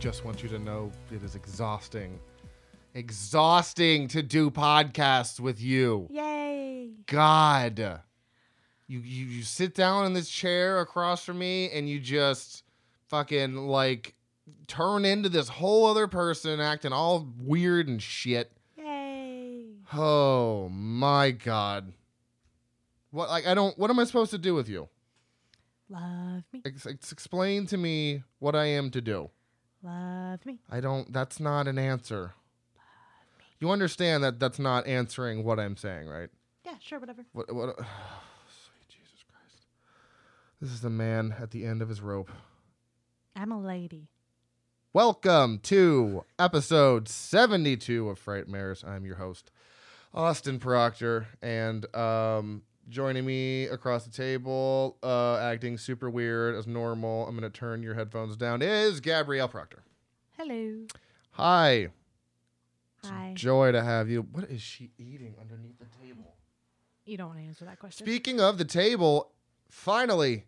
just want you to know it is exhausting. Exhausting to do podcasts with you. Yay! God. You, you you sit down in this chair across from me and you just fucking like turn into this whole other person acting all weird and shit. Yay! Oh my god. What like I don't what am I supposed to do with you? Love me, Ex- ex- explain to me what I am to do. Love me. I don't that's not an answer. You understand that that's not answering what I'm saying, right? Yeah, sure, whatever. What what sweet Jesus Christ. This is the man at the end of his rope. I'm a lady. Welcome to episode 72 of Frightmares. I'm your host, Austin Proctor, and um, joining me across the table, uh, acting super weird as normal, I'm going to turn your headphones down, is Gabrielle Proctor. Hello. Hi. Hi. Joy to have you. What is she eating underneath the table? You don't want to answer that question. Speaking of the table, finally,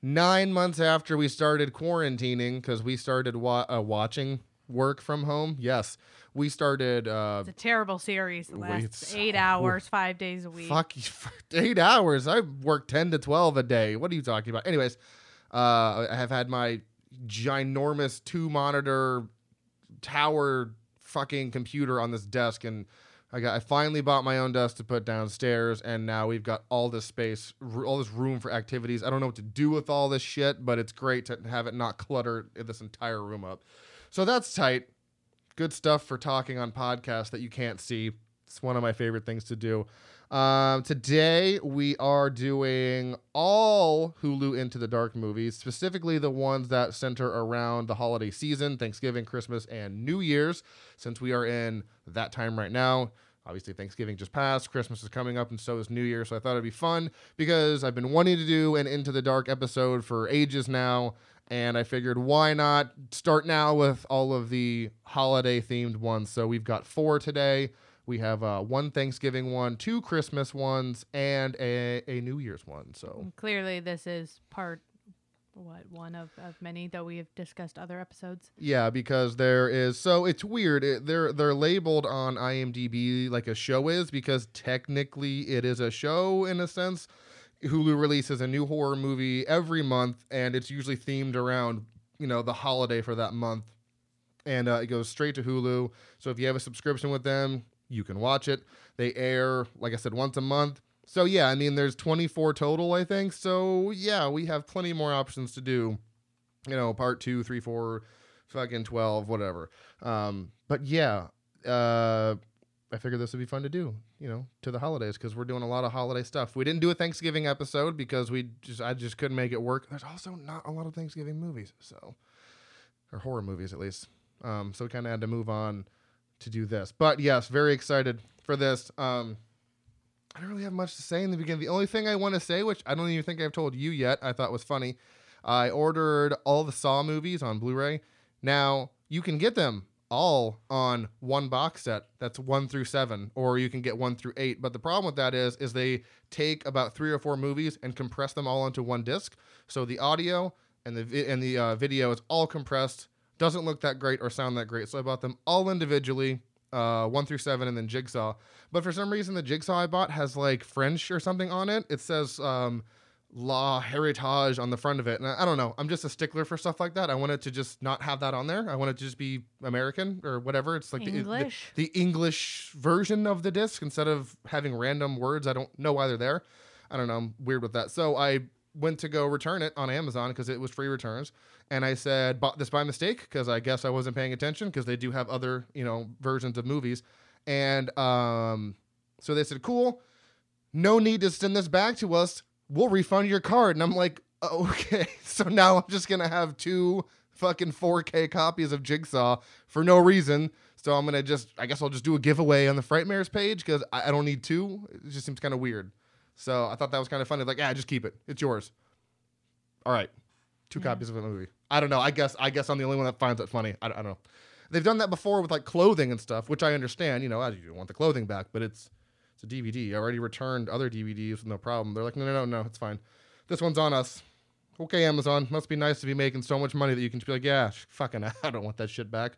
nine months after we started quarantining, because we started wa- uh, watching work from home. Yes, we started. Uh, it's a terrible series. The last eight hours, five days a week. fuck, you- eight hours. I work ten to twelve a day. What are you talking about? Anyways, uh, I have had my ginormous two monitor tower fucking computer on this desk and. I got. I finally bought my own desk to put downstairs, and now we've got all this space, r- all this room for activities. I don't know what to do with all this shit, but it's great to have it not clutter this entire room up. So that's tight. Good stuff for talking on podcasts that you can't see. It's one of my favorite things to do. Um, today we are doing all Hulu Into the Dark movies, specifically the ones that center around the holiday season, Thanksgiving, Christmas, and New Year's. Since we are in that time right now, obviously Thanksgiving just passed, Christmas is coming up, and so is New Year. So I thought it'd be fun because I've been wanting to do an Into the Dark episode for ages now. And I figured, why not start now with all of the holiday themed ones? So we've got four today. We have uh, one Thanksgiving one, two Christmas ones, and a, a New Year's one. So Clearly, this is part, what, one of, of many, though we have discussed other episodes. yeah, because there is so it's weird. It, they're they're labeled on IMDb like a show is because technically it is a show in a sense. Hulu releases a new horror movie every month, and it's usually themed around you know the holiday for that month, and uh, it goes straight to Hulu. So if you have a subscription with them, you can watch it. They air, like I said, once a month. So yeah, I mean, there's 24 total, I think. So yeah, we have plenty more options to do. You know, part two, three, four, fucking 12, whatever. Um, but yeah, uh, I figured this would be fun to do. You know, to the holidays because we're doing a lot of holiday stuff. We didn't do a Thanksgiving episode because we just I just couldn't make it work. There's also not a lot of Thanksgiving movies, so or horror movies at least. Um, so we kind of had to move on to do this. But yes, very excited for this. Um, I don't really have much to say in the beginning. The only thing I want to say, which I don't even think I've told you yet, I thought was funny. I ordered all the Saw movies on Blu-ray. Now you can get them all on one box set. That's one through seven, or you can get one through eight. But the problem with that is, is they take about three or four movies and compress them all onto one disc. So the audio and the and the uh, video is all compressed. Doesn't look that great or sound that great. So I bought them all individually, uh, one through seven, and then Jigsaw. But for some reason, the Jigsaw I bought has like French or something on it. It says um, La Heritage on the front of it. And I, I don't know. I'm just a stickler for stuff like that. I want it to just not have that on there. I want it to just be American or whatever. It's like the- the, English? the English version of the disc instead of having random words. I don't know why they're there. I don't know. I'm weird with that. So I went to go return it on Amazon because it was free returns. And I said, bought this by mistake because I guess I wasn't paying attention because they do have other, you know, versions of movies. And um, so they said, cool. No need to send this back to us. We'll refund your card. And I'm like, oh, okay. So now I'm just going to have two fucking 4K copies of Jigsaw for no reason. So I'm going to just, I guess I'll just do a giveaway on the Frightmares page because I, I don't need two. It just seems kind of weird. So I thought that was kind of funny. Like, yeah, just keep it. It's yours. All right. Two Yeah. copies of a movie. I don't know. I guess I guess I'm the only one that finds it funny. I, I don't know. They've done that before with like clothing and stuff, which I understand. You know, I you want the clothing back, but it's it's a DVD. I already returned other DVDs with no problem. They're like, no, no, no, no, it's fine. This one's on us. Okay, Amazon, must be nice to be making so much money that you can just be like, yeah, fucking, I don't want that shit back.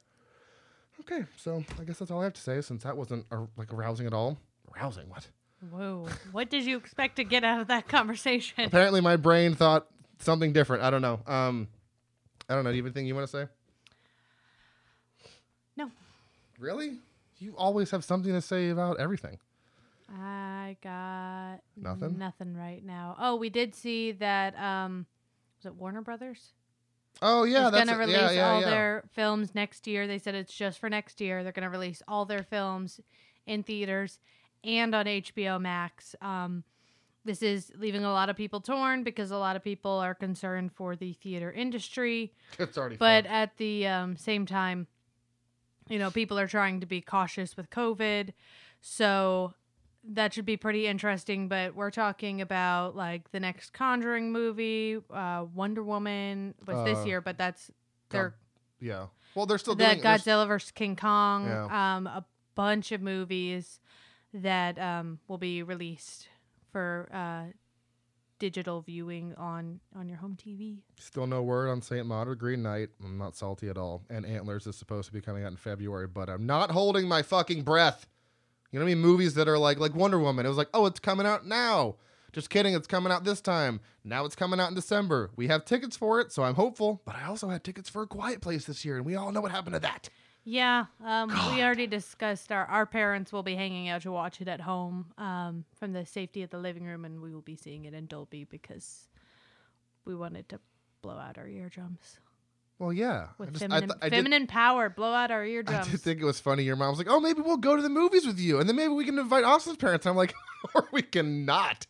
Okay, so I guess that's all I have to say since that wasn't uh, like arousing at all. Arousing? What? Whoa. What did you expect to get out of that conversation? Apparently, my brain thought something different. I don't know. Um, I don't know. Do you have anything you want to say? No. Really? You always have something to say about everything. I got Nothing? Nothing right now. Oh, we did see that. Um, was it Warner Brothers? Oh yeah, that's gonna it. release yeah, yeah, all yeah. their films next year. They said it's just for next year. They're gonna release all their films in theaters and on HBO Max. Um, this is leaving a lot of people torn because a lot of people are concerned for the theater industry. It's already. but fucked. at the um, same time you know people are trying to be cautious with covid so that should be pretty interesting but we're talking about like the next conjuring movie uh, wonder woman was this Uh, year but that's they're yeah. Well, they're still the doing. godzilla vs king kong Yeah. um, a bunch of movies that um, will be released for uh, digital viewing on on your home tv Still no word on Saint Maud or Green Knight. I'm not salty at all. And Antlers is supposed to be coming out in February, but I'm not holding my fucking breath. You know what I mean? Movies that are like like Wonder Woman. It was like, oh, it's coming out now. Just kidding, it's coming out this time. Now it's coming out in December. We have tickets for it, so I'm hopeful. But I also had tickets for a Quiet Place this year, and we all know what happened to that. Yeah, um, we already discussed our our parents will be hanging out to watch it at home um, from the safety of the living room, and we will be seeing it in Dolby because we wanted to blow out our eardrums Well, yeah. I with just- I feminine, th- I did- power. Blow out our eardrums. I did think it was funny. Your mom was like, "Oh, maybe we'll go to the movies with you, and then maybe we can invite Austin's parents." I'm like, "Or we cannot,"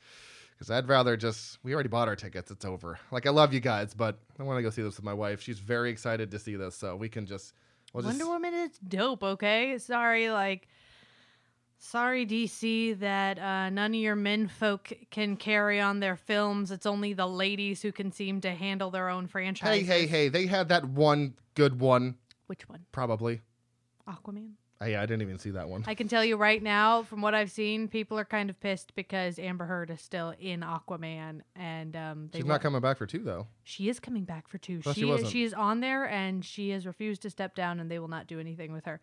because I'd rather just. We already bought our tickets. It's over. Like, I love you guys, but I want to go see this with my wife. She's very excited to see this, so we can just. We'll just Wonder Woman is dope. Okay, sorry, like. Sorry, DC, that uh, none of your men folk can carry on their films. It's only the ladies who can seem to handle their own franchise. hey, hey, hey! They had that one good one, Which one? probably. Aquaman? Hey, I didn't even see that one. I can tell you right now, from what I've seen, people are kind of pissed because Amber Heard is still in Aquaman, and um, they She's not coming back for two though. She is coming back for two. Thought she she wasn't. she is on there, and she has refused to step down, and they will not do anything with her.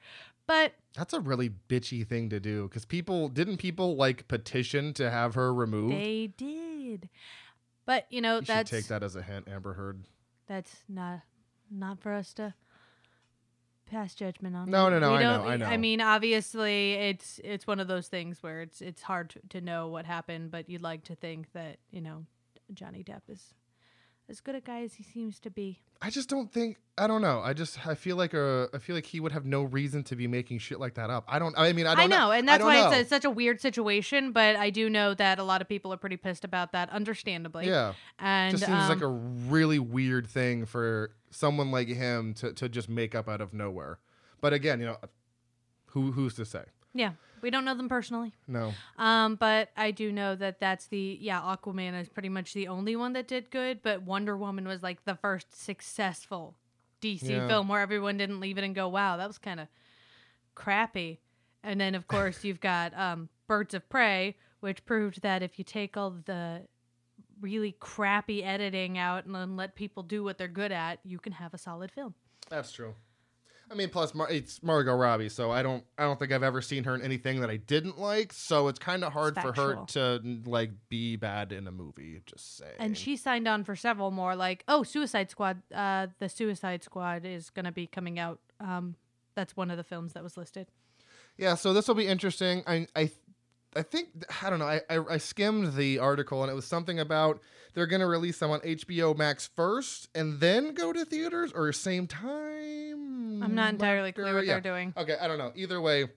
But That's a really bitchy thing to do because people didn't people like petition to have her removed. they did. But you know you that's take that as a hint, Amber Heard. that's not not for us to pass judgment on. No, We- no, no, we I know, don't- I know. I mean, obviously, it's it's one of those things where it's it's hard to, to know what happened, but you'd like to think that you know Johnny Depp is as good a guy as he seems to be. I just don't think I don't know. I just I feel like uh I feel like he would have no reason to be making shit like that up. I don't I mean I I, don't know, and that's don't why know. it's, it's such a weird situation. But I do know that a lot of people are pretty pissed about that, understandably. yeah. and just seems like um, a really weird thing for someone like him to, to just make up out of nowhere. But again, you know, who who's to say? yeah, we don't know them personally. No. Um, but I do know that that's the yeah Aquaman is pretty much the only one that did good, but Wonder Woman was like the first successful DC Yeah. film where everyone didn't leave it and go, "Wow, that was kind of crappy." And then of course you've got um, Birds of Prey, which proved that if you take all the really crappy editing out and then let people do what they're good at, you can have a solid film. That's true. I mean, plus Mar- it's Margot Robbie, so I don't I don't think I've ever seen her in anything that I didn't like. So it's kind of hard for her to like be bad in a movie. Just saying. And she signed on for several more. Like, oh, Suicide Squad. Uh, the Suicide Squad is going to be coming out. Um, that's one of the films that was listed. Yeah, so this will be interesting. I I I think I don't know. I, I I skimmed the article and it was something about they're going to release them on HBO Max first and then go to theaters or same time. I'm not entirely clear what Yeah. they're doing. Okay, I don't know. Either way,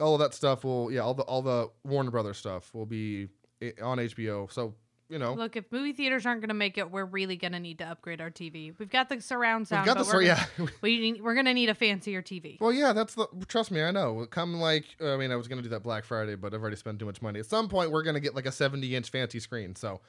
all of that stuff will yeah, all the all the Warner Brothers stuff will be eh, on HBO. So, you know, Look, if movie theaters aren't going to make it, we're really going to need to upgrade our TV. We've got the surround we've sound, got but this we're yeah. we need, we're going to need a fancier TV. Well, yeah, that's the. Trust me, I know. Come like, I mean, I was gonna do that Black Friday, but I've already spent too much money. At some point, we're gonna get like a seventy-inch fancy screen. So,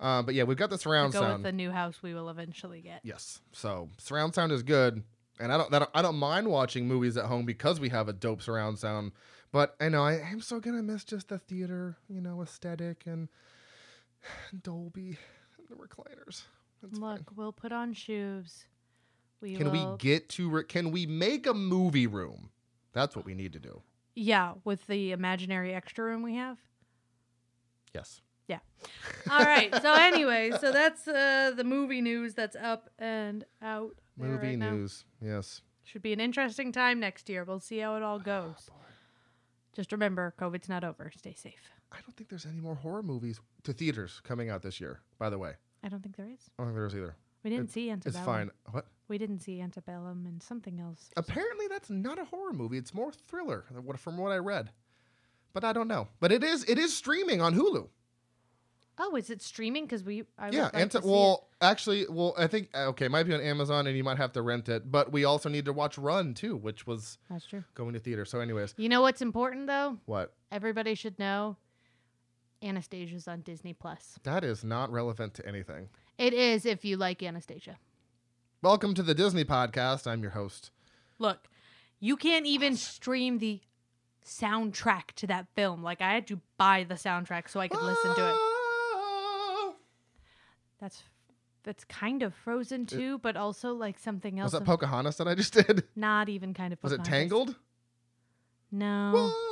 um, but yeah, we've got the surround Go sound. with the new house we will eventually get. yes, so surround sound is good, and I don't, that, I don't mind watching movies at home because we have a dope surround sound. But I know I am so gonna miss just the theater, you know, aesthetic and Dolby, and the recliners. That's Look, fine. we'll put on shoes. We Can we get to? Re- can we make a movie room? That's what we need to do. yeah, with the imaginary extra room we have. Yes. Yeah. All right. So anyway, so that's uh, the movie news that's up and out. Movie right now. news. Yes. Should be an interesting time next year. We'll see how it all goes. Oh. Just remember, COVID's not over. Stay safe. I don't think there's any more horror movies to theaters coming out this year. By the way, I don't think there is. I don't think there is either. We didn't see Antebellum. It's fine. What? We didn't see Antebellum and something else. Apparently, that's not a horror movie. It's more thriller, from what I read. But I don't know. But it is. It is streaming on Hulu. Oh, is it streaming? Because we I yeah. like to see it. well, actually, well, I think uh, okay, it might be on Amazon, and you might have to rent it. But we also need to watch Run too, which was That's true. going to theater. So, anyways, You know what's important though? what? Everybody should know. Anastasia's on Disney Plus. That is not relevant to anything. It is if you like Anastasia. Welcome to the Disney podcast. I'm your host. Look, you can't even stream the soundtrack to that film. Like I had to buy the soundtrack so I could listen to it. Ah! That's that's kind of Frozen too, but also like something else. Was that Pocahontas that I just did? Not even kind of. Was it Tangled? No. Whoa.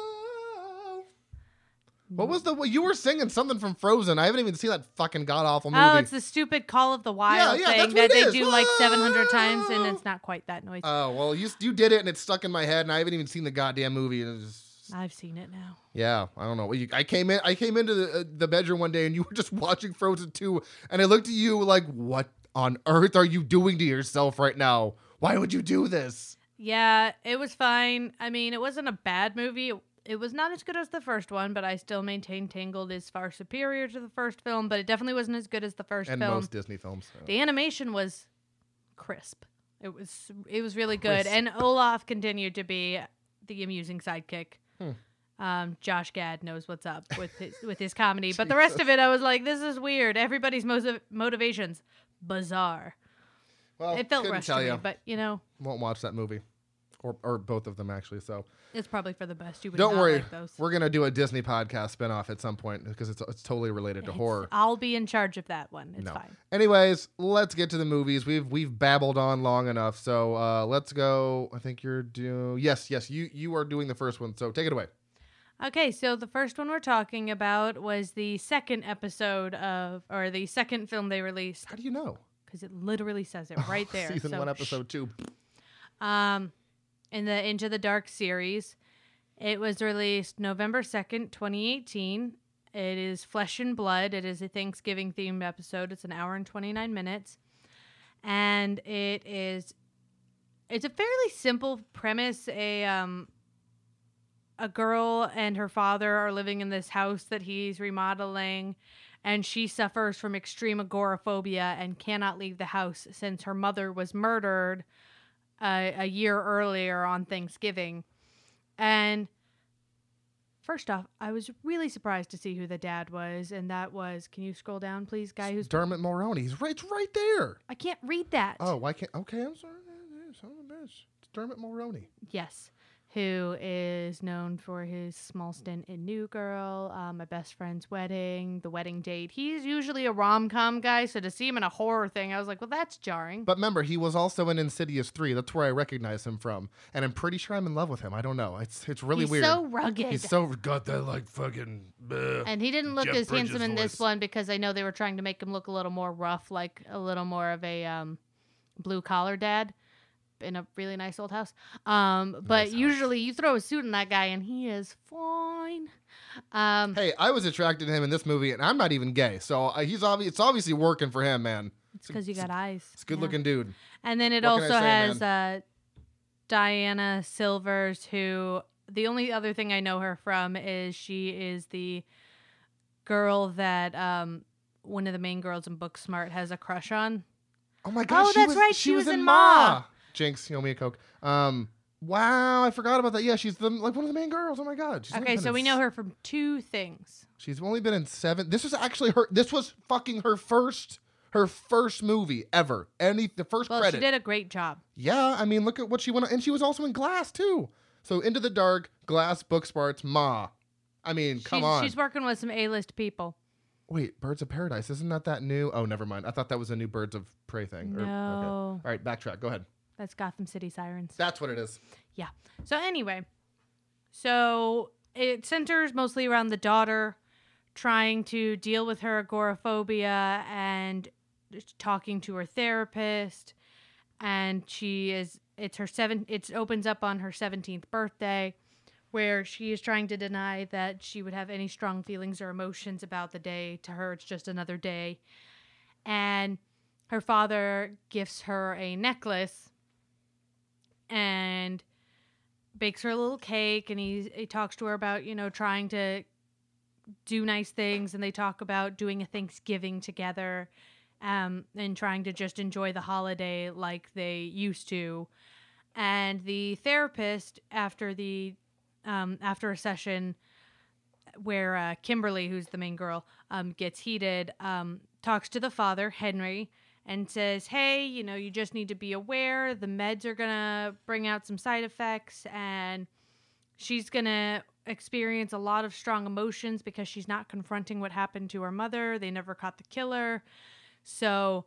What was the? You were singing something from Frozen. I haven't even seen that fucking god awful movie. Oh, it's the stupid Call of the Wild yeah, thing that they is. do like 700 times, and it's not quite that noisy. Oh well, you you did it and it's stuck in my head, and I haven't even seen the goddamn movie. Just, I've seen it now. yeah, I don't know. You, I came in, I came into the uh, the bedroom one day, and you were just watching Frozen two, and I looked at you like, what on earth are you doing to yourself right now? Why would you do this? Yeah, it was fine. I mean, it wasn't a bad movie. It, it was not as good as the first one, but I still maintain Tangled is far superior to the first film, but it definitely wasn't as good as the first And film. most Disney films. so. The animation was crisp. It was it was really good, Crisp. and Olaf continued to be the amusing sidekick. Hmm. Um, Josh Gad knows what's up with his with his comedy, but the rest of it, I was like, this is weird. Everybody's motiv- motivations bizarre. Well, it felt couldn't rushed tell to me, you. but you know, Won't watch that movie, or or both of them actually. So it's probably for the best. You would don't worry, like those. we're gonna do a Disney podcast spinoff at some point because it's it's totally related to It's- horror. I'll be in charge of that one. It's No. fine. Anyways, let's get to the movies. We've we've babbled on long enough, so uh, let's go. I think you're doing yes, yes. You you are doing the first one, so take it away. Okay, so the first one we're talking about was the second episode of, or the second film they released, How do you know? because it literally says it right there. Season so one, episode two. Um, in the Into the Dark series, it was released November second, twenty eighteen. It is Flesh and Blood. It is a Thanksgiving themed episode. It's an hour and twenty nine minutes, and it is. It's a fairly simple premise. A um. A girl and her father are living in this house that he's remodeling, and she suffers from extreme agoraphobia and cannot leave the house since her mother was murdered uh, a year earlier on Thanksgiving. And first off, I was really surprised to see who the dad was, and that was. Can you scroll down, please, guy who's? Dermot Mulroney. He's right, it's right there. I can't read that. Oh, why can't? Okay, I'm sorry. Son of a bitch. It's Dermot Mulroney. Yes. Who is known for his small stint in New Girl, um, My Best Friend's Wedding, The Wedding Date. He's usually a rom com guy, so to see him in a horror thing, I was like, well, that's jarring. But remember, he was also in Insidious three. That's where I recognize him from, and I'm pretty sure I'm in love with him. I don't know. It's it's really weird. He's weird. so rugged. He's so got that like fucking. bleh. And he didn't look Jeff as handsome Bridges in this voice. one because I know they were trying to make him look a little more rough, like a little more of a um, blue collar dad in a really nice old house. Um, but Nice house. usually you throw a suit on that guy and he is fine. Um, Hey, I was attracted to him in this movie, and I'm not even gay, so uh, he's obvious. It's obviously working for him, man. it's because you got eyes. It's a good Yeah. looking dude. And then it What also say, has uh, Diana Silvers, who the only other thing I know her from is she is the girl that um, one of the main girls in Booksmart has a crush on. Oh my gosh, Oh, that's was, right, She, she was, was in in Ma. Ma. Jinx, you owe me a coke. Um, wow, I forgot about that. Yeah, she's the like one of the main girls. Oh my god. She's Okay, so we know her from two things. She's only been in seven. This was actually her. This was fucking her first. Her first movie ever. Any the first Well, credit. she did a great job. Yeah, I mean, look at what she went on, and she was also in Glass too. So Into the Dark, Glass, Book Smarts, Ma. I mean, come she's, on. She's working with some A-list people. Wait, Birds of Paradise isn't that that new? Oh, never mind. I thought that was a new Birds of Prey thing. Or- okay. No, All right, backtrack. Go ahead. That's Gotham City Sirens. That's what it is. Yeah. So anyway, so it centers mostly around the daughter trying to deal with her agoraphobia and talking to her therapist and she is it's her seven it opens up on her 17th birthday where she is trying to deny that she would have any strong feelings or emotions about the day to her it's just another day and her father gifts her a necklace and bakes her a little cake and he he talks to her about you know trying to do nice things and they talk about doing a Thanksgiving together um and trying to just enjoy the holiday like they used to. And the therapist after the um after a session where uh, Kimberly who's the main girl um gets heated um talks to the father Henry and says, "Hey, you know, you just need to be aware the meds are going to bring out some side effects and she's going to experience a lot of strong emotions because she's not confronting what happened to her mother. They never caught the killer. So,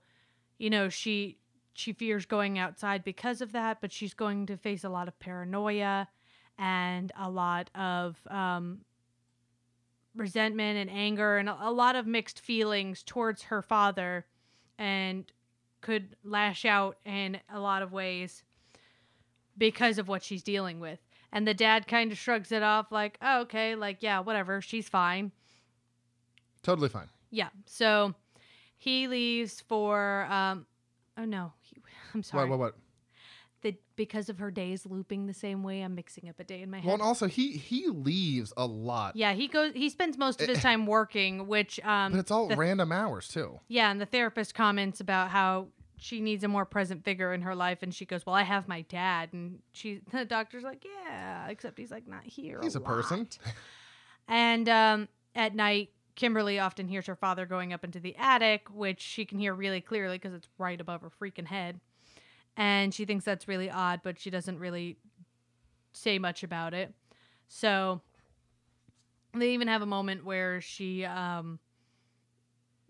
you know, she she fears going outside because of that, but she's going to face a lot of paranoia and a lot of um resentment and anger and a, a lot of mixed feelings towards her father and could lash out in a lot of ways because of what she's dealing with. And the dad kind of shrugs it off like, oh, okay, like, yeah, whatever, she's fine. Totally fine. Yeah. So he leaves for, um, oh no, he, I'm sorry. What? What? What? The, because of her days looping the same way, I'm mixing up a day in my head. Well, and also he he leaves a lot, yeah, he goes. He spends most of his time working, which um, but it's all the- random hours too. Yeah, and the therapist comments about how she needs a more present figure in her life, and she goes, "Well, I have my dad," and she, the doctor's like, "Yeah," except he's like not here. He's a person. And um, at night, Kimberly often hears her father going up into the attic, which she can hear really clearly because it's right above her freaking head, and she thinks that's really odd, but she doesn't really say much about it. So they even have a moment where she um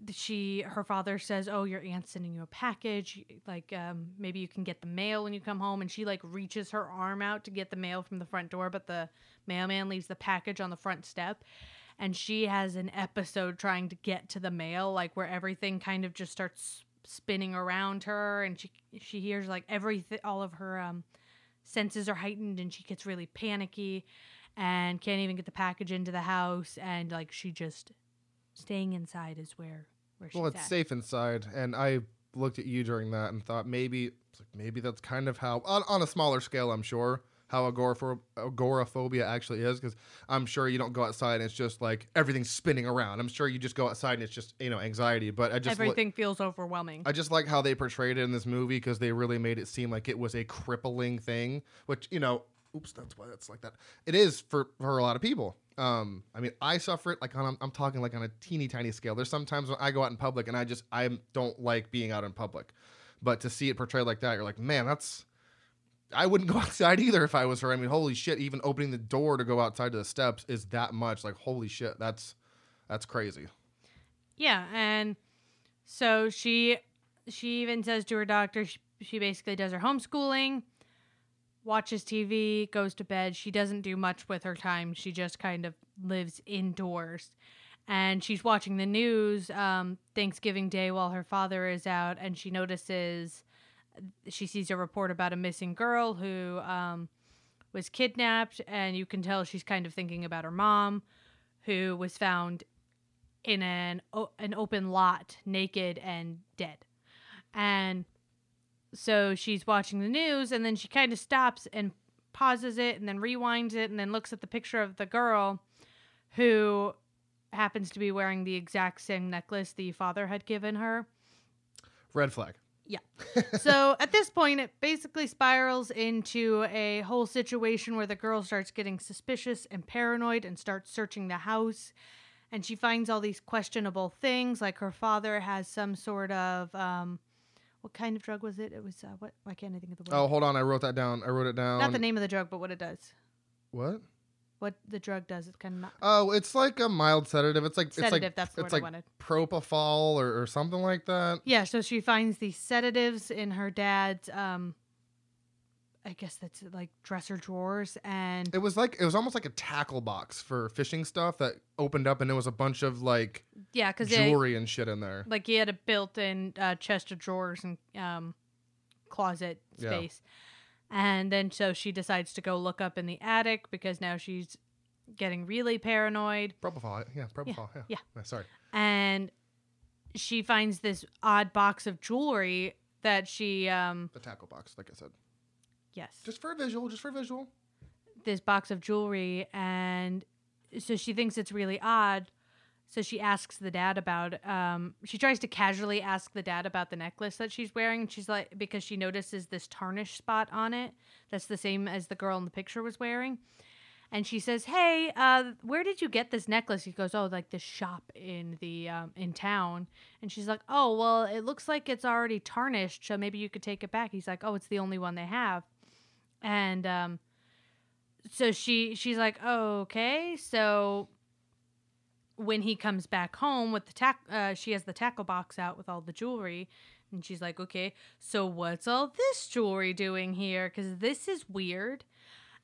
she her father says oh your aunt's sending you a package. Like um maybe you can get the mail when you come home. And she like reaches her arm out to get the mail from the front door but the mailman leaves the package on the front step. And she has an episode trying to get to the mail like where everything kind of just starts spinning around her and she she hears like everything all of her um senses are heightened and she gets really panicky and can't even get the package into the house and like she just staying inside is where where she's Well, it's at. safe inside, and I looked at you during that and thought maybe like, maybe that's kind of how on, on a smaller scale. I'm sure how agorapho- agoraphobia actually is because I'm sure you don't go outside and it's just like everything's spinning around. I'm sure you just go outside and it's just you know anxiety. But I just li- Everything feels overwhelming. I just like how they portrayed it in this movie because they really made it seem like it was a crippling thing, which you know, oops, that's why that's like that. It is for for a lot of people. Um, I mean, I suffer it like on I'm talking like on a teeny tiny scale. There's sometimes when I go out in public and I just I don't like being out in public, but to see it portrayed like that, you're like, man, that's. I wouldn't go outside either if I was her. I mean, holy shit! Even opening the door to go outside to the steps is that much. Like, holy shit, that's that's crazy. yeah, and so she she even says to her doctor she, she basically does her homeschooling, watches TV, goes to bed. She doesn't do much with her time. She just kind of lives indoors. And she's watching the news um, Thanksgiving Day while her father is out, and she notices she sees a report about a missing girl who um, was kidnapped, and you can tell she's kind of thinking about her mom, who was found in an o- an open lot, naked and dead. And so she's watching the news, and then she kind of stops and pauses it, and then rewinds it, and then looks at the picture of the girl, who happens to be wearing the exact same necklace the father had given her. Red flag. So at this point, it basically spirals into a whole situation where the girl starts getting suspicious and paranoid and starts searching the house. And she finds all these questionable things, like her father has some sort of um, what kind of drug was it? It was uh, what? Why can't I think of the word? Oh, hold on. I wrote that down. I wrote it down. Not the name of the drug, but what it does. What? What the drug does, It kind of Oh, it's like a mild sedative. It's like sedative. it's like that's the it's word like I wanted. propofol or, or something like that. Yeah, so she finds these sedatives in her dad's um I guess that's like dresser drawers and It was like it was almost like a tackle box for fishing stuff that opened up and there was a bunch of like yeah, cuz jewelry and shit in there. like he had a built-in uh, chest of drawers and um closet space Yeah. And then so she decides to go look up in the attic because now she's getting really paranoid Propofol, yeah, propofol, yeah. yeah. Sorry. and she finds this odd box of jewelry that she um The tackle box, like I said. yes Just for a visual, just for a visual. this box of jewelry and so she thinks it's really odd so she asks the dad about um she tries to casually ask the dad about the necklace that she's wearing. She's like because she notices this tarnish spot on it that's the same as the girl in the picture was wearing. And she says hey uh where did you get this necklace? He goes oh like this shop in the um in town. And she's like oh well it looks like it's already tarnished so maybe you could take it back. He's like oh it's the only one they have. And um so she she's like oh, okay so when he comes back home with the tack uh, she has the tackle box out with all the jewelry and she's like okay so what's all this jewelry doing here because this is weird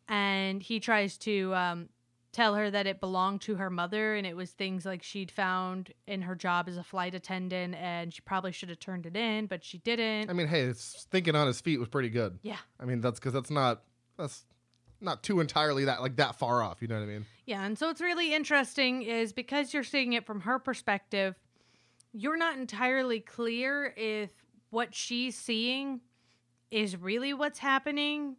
and he tries to um, tell her that it belonged to her mother and it was things like she'd found in her job as a flight attendant and she probably should have turned it in but she didn't I mean, hey, it's thinking on his feet was pretty good. yeah I mean, that's because that's not that's not too entirely that like that far off. You know what I mean? Yeah, and so it's really interesting is because you're seeing it from her perspective, you're not entirely clear if what she's seeing is really what's happening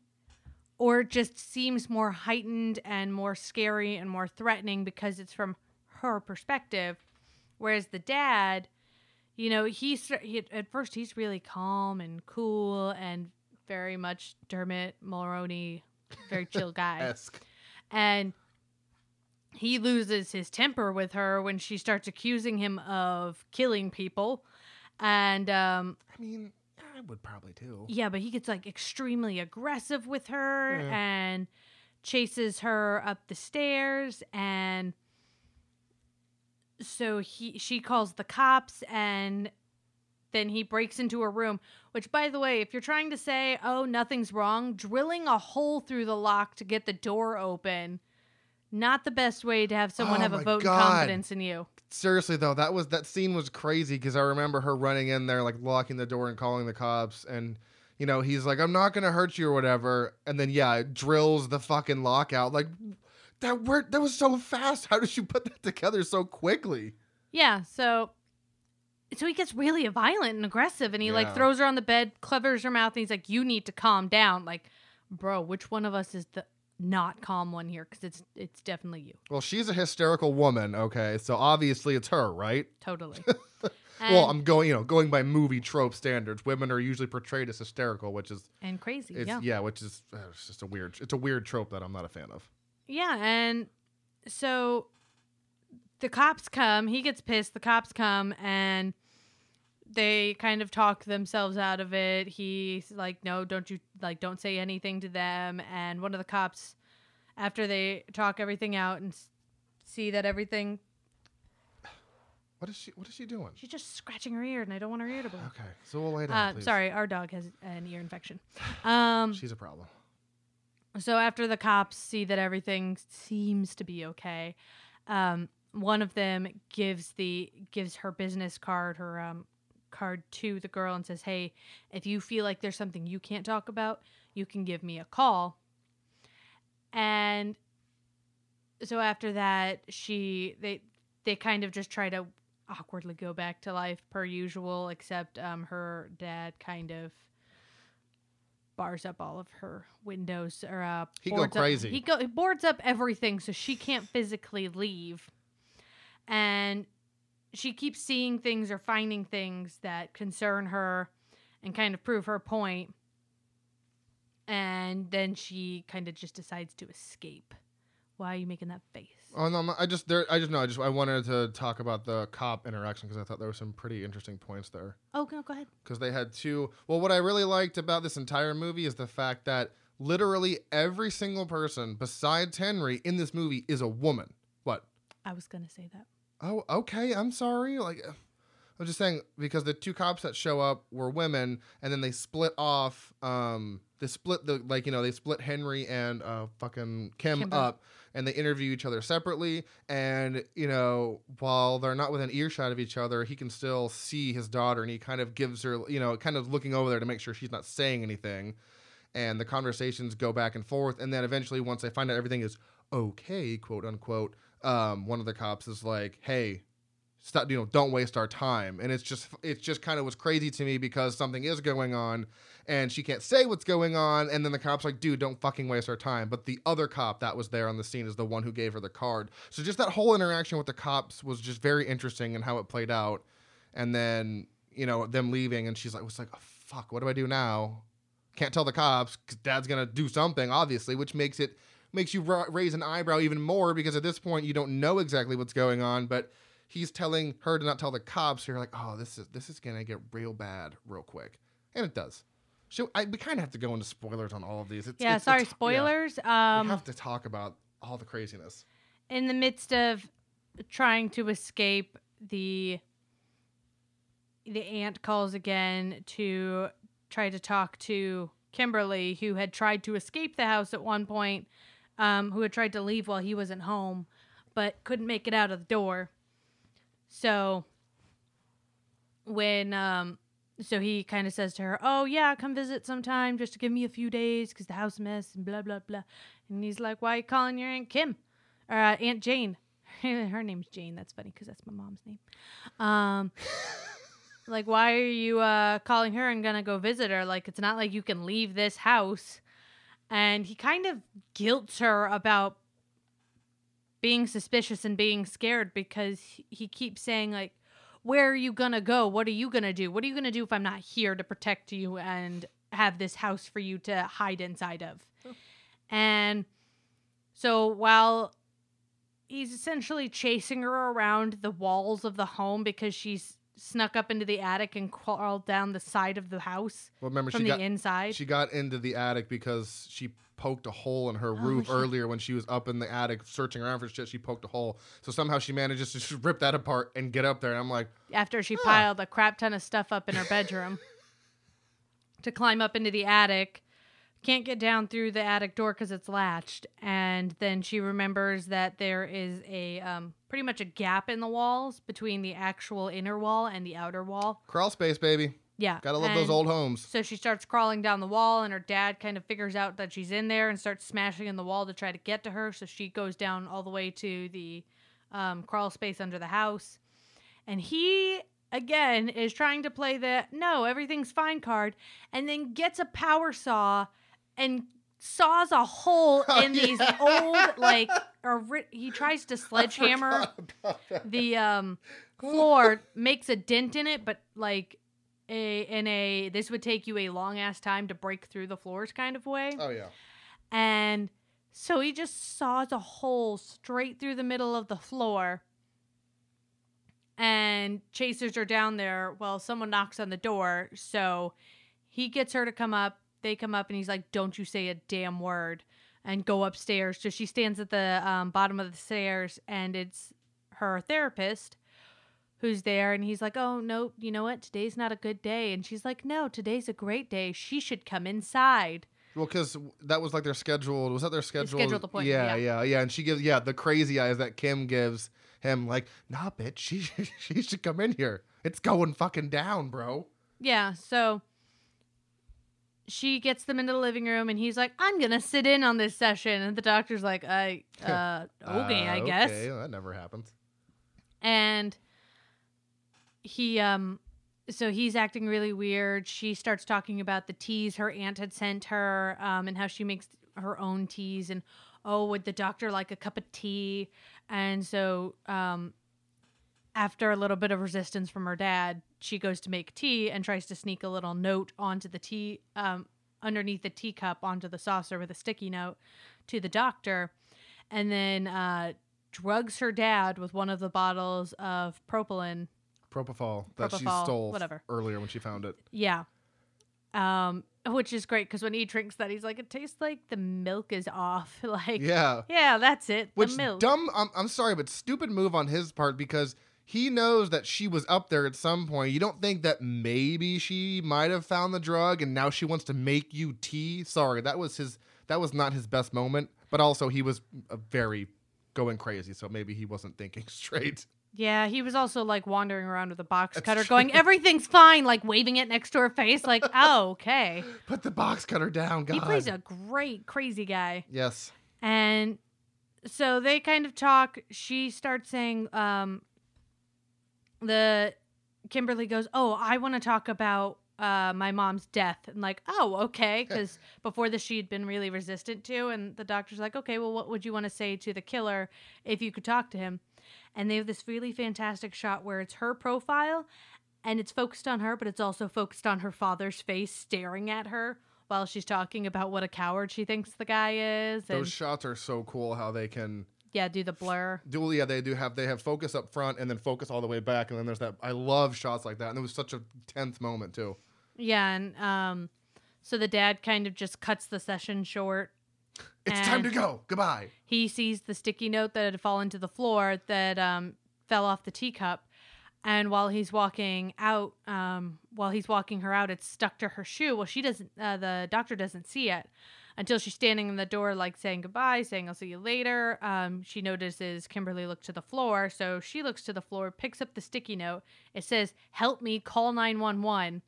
or just seems more heightened and more scary and more threatening because it's from her perspective. Whereas the dad you know he's he, at first he's really calm and cool and very much Dermot Mulroney very chill guy. And he loses his temper with her when she starts accusing him of killing people and um I mean, I would probably too. yeah but he gets like extremely aggressive with her Yeah. and chases her up the stairs and so he she calls the cops and then he breaks into her room which by the way if you're trying to say oh nothing's wrong drilling a hole through the lock to get the door open not the best way to have someone Oh have a vote God. of confidence in you Seriously though, that was that scene was crazy because I remember her running in there, like locking the door and calling the cops, and you know he's like, "I'm not gonna hurt you" or whatever, and then yeah, drills the fucking lock out. Like that worked. That was so fast. How did you put that together so quickly? Yeah, so so he gets really violent and aggressive and he like throws her on the bed, covers her mouth, and he's like, You need to calm down. Like, bro, which one of us is the not calm one here? Because it's it's definitely you. Well, she's a hysterical woman. Okay, so obviously it's her, right? Totally. well, I'm going, you know, going by movie trope standards. Women are usually portrayed as hysterical, which is, and crazy. it's, yeah. yeah. which is, uh, it's just a weird, it's a weird trope that I'm not a fan of. Yeah, and so the cops come, he gets pissed, the cops come and they kind of talk themselves out of it. He's like, "No, don't you like don't say anything to them." And one of the cops after they talk everything out and s- see that everything What is she? What is she doing? she's just scratching her ear and I don't want her ear to bleed. Okay, so we'll lay down. Uh, please. sorry, our dog has an ear infection. Um she's a problem. So after the cops see that everything seems to be okay, um, one of them gives the gives her business card, her um, card to the girl, and says, "Hey, if you feel like there's something you can't talk about, you can give me a call." And so after that, she they they kind of just try to awkwardly go back to life per usual, except um, her dad kind of bars up all of her windows or uh He go boards up- crazy. he go he boards up everything so she can't physically leave and she keeps seeing things or finding things that concern her and kind of prove her point. point and then she kind of just decides to escape why are you making that face Oh no, I'm I just there. I just know. I just I wanted to talk about the cop interaction because I thought there were some pretty interesting points there. oh no go ahead Because they had two. Well, what I really liked about this entire movie is the fact that Literally every single person besides Henry in this movie is a woman. What? I was gonna say that. Oh, okay. I'm sorry. Like, uh, I'm just saying because the two cops that show up were women, and then they split off. Um, they split the like you know they split Henry and uh fucking Kim Kimber. up, and they interview each other separately. And you know while they're not within earshot of each other, he can still see his daughter, and he kind of gives her you know kind of looking over there to make sure she's not saying anything. And the conversations go back and forth, and then eventually, once they find out everything is okay, quote unquote, um, one of the cops is like, "Hey, stop! You know, don't waste our time." And it's just, it's just kind of was crazy to me because something is going on, and she can't say what's going on, and then the cop's like, "Dude, don't fucking waste our time." But the other cop that was there on the scene is the one who gave her the card. So just that whole interaction with the cops was just very interesting and how it played out. And then you know them leaving, and she's like, "Was like, oh, fuck, what do I do now?" Can't tell the cops because dad's gonna do something, obviously, which makes it makes you ra- raise an eyebrow even more because at this point you don't know exactly what's going on, but he's telling her to not tell the cops. So you're like, oh, this is this is gonna get real bad real quick, and it does. So I, we kind of have to go into spoilers on all of these. It's, Yeah, it's- sorry, it's- yeah. spoilers. we Um, have to talk about all the craziness. in the midst of trying to escape the the aunt calls again to try to talk to Kimberly who had tried to escape the house at one point um, who had tried to leave while he wasn't home but couldn't make it out of the door so when um so he kind of says to her oh yeah come visit sometime just to give me a few days because the house mess and blah blah blah and he's like why are you calling your aunt kim or uh, Aunt Jane. Her name's Jane. That's funny because that's my mom's name. Um, like, why are you uh, calling her and gonna go visit her? Like, it's not like you can leave this house. And he kind of guilts her about being suspicious and being scared because he- keeps saying like, "Where are you gonna go? What are you gonna do? What are you gonna do if I'm not here to protect you and have this house for you to hide inside of?" And so while he's essentially chasing her around the walls of the home because she's snuck up into the attic and crawled down the side of the house Well, remember from she the got inside. she got into the attic because she poked a hole in her Oh, roof yeah. earlier when she was up in the attic searching around for shit. She poked a hole, so somehow she manages to rip that apart and get up there. And I'm like, after she piled a crap ton of stuff up in her bedroom to climb up into the attic. Can't get down through the attic door because it's latched. And then she remembers that there is a um, pretty much a gap in the walls between the actual inner wall and the outer wall. crawl space, baby. Yeah. Gotta love those old homes. So she starts crawling down the wall, and her dad kind of figures out that she's in there and starts smashing in the wall to try to get to her. So she goes down all the way to the um, crawl space under the house. And he, again, is trying to play the no, everything's fine card, and then gets a power saw and saws a hole Oh, in these yeah. old, like, or he tries to sledgehammer the um floor makes a dent in it, but like a in a this would take you a long ass time to break through the floors kind of way. oh yeah. And so he just saws a hole straight through the middle of the floor and chasers are down there. Well, someone knocks on the door, so he gets her to come up. They come up and he's like, "Don't you say a damn word." And go upstairs. So she stands at the um, bottom of the stairs, and it's her therapist who's there. And he's like, "Oh no, you know what? Today's not a good day." And she's like, "No, today's a great day. She should come inside." Well, because that was like their scheduled. Was that their scheduled? scheduled appointment, Yeah, yeah. yeah, yeah. And she gives yeah the crazy eyes that Kim gives him. Like, nah, bitch, she she should come in here. It's going fucking down, bro. Yeah, so she gets them into the living room and he's like, I'm gonna sit in on this session. And the doctor's like, I uh okay, Uh, I guess. Okay, that never happens. And he um so he's acting really weird. She starts talking about the teas her aunt had sent her, um, and how she makes her own teas and oh, would the doctor like a cup of tea? And so um after a little bit of resistance from her dad, she goes to make tea and tries to sneak a little note onto the tea, um, underneath the teacup onto the saucer with a sticky note to the doctor, and then uh, drugs her dad with one of the bottles of propylene. Propofol that she stole whatever. earlier when she found it. Yeah. Um, which is great because when he drinks that, he's like, it tastes like the milk is off. like, yeah, yeah that's it. Which the milk. dumb. I'm, I'm sorry, but stupid move on his part because he knows that she was up there at some point. You don't think that maybe she might have found the drug and now she wants to make you tea? Sorry, that was his. That was not his best moment. But also, he was a very going crazy, so maybe he wasn't thinking straight. Yeah, he was also like wandering around with a box cutter, going, "Everything's fine," like waving it next to her face, like, "Oh, okay." Put the box cutter down, God. He plays a great crazy guy. Yes. And so they kind of talk. She starts saying, um, the Kimberly goes, "Oh, I want to talk about uh, my mom's death." And like, "Oh, okay," because before this she had been really resistant to, and the doctor's like, "Okay, well, what would you want to say to the killer if you could talk to him?" and they have this really fantastic shot where it's her profile and it's focused on her, but it's also focused on her father's face staring at her while she's talking about what a coward she thinks the guy is. Those shots are so cool how they can yeah do the blur. Do yeah they do have they have focus up front and then focus all the way back and then there's that I love shots like that and it was such a tense moment too. Yeah, and um, so the dad kind of just cuts the session short it's time to go. Goodbye. He sees the sticky note that had fallen to the floor that um, fell off the teacup. And while he's walking out, um, while he's walking her out, it's stuck to her shoe. Well, she doesn't, uh, the doctor doesn't see it until she's standing in the door, like saying goodbye, saying, I'll see you later. Um, she notices Kimberly look to the floor. So she looks to the floor, picks up the sticky note. It says, Help me, call 911.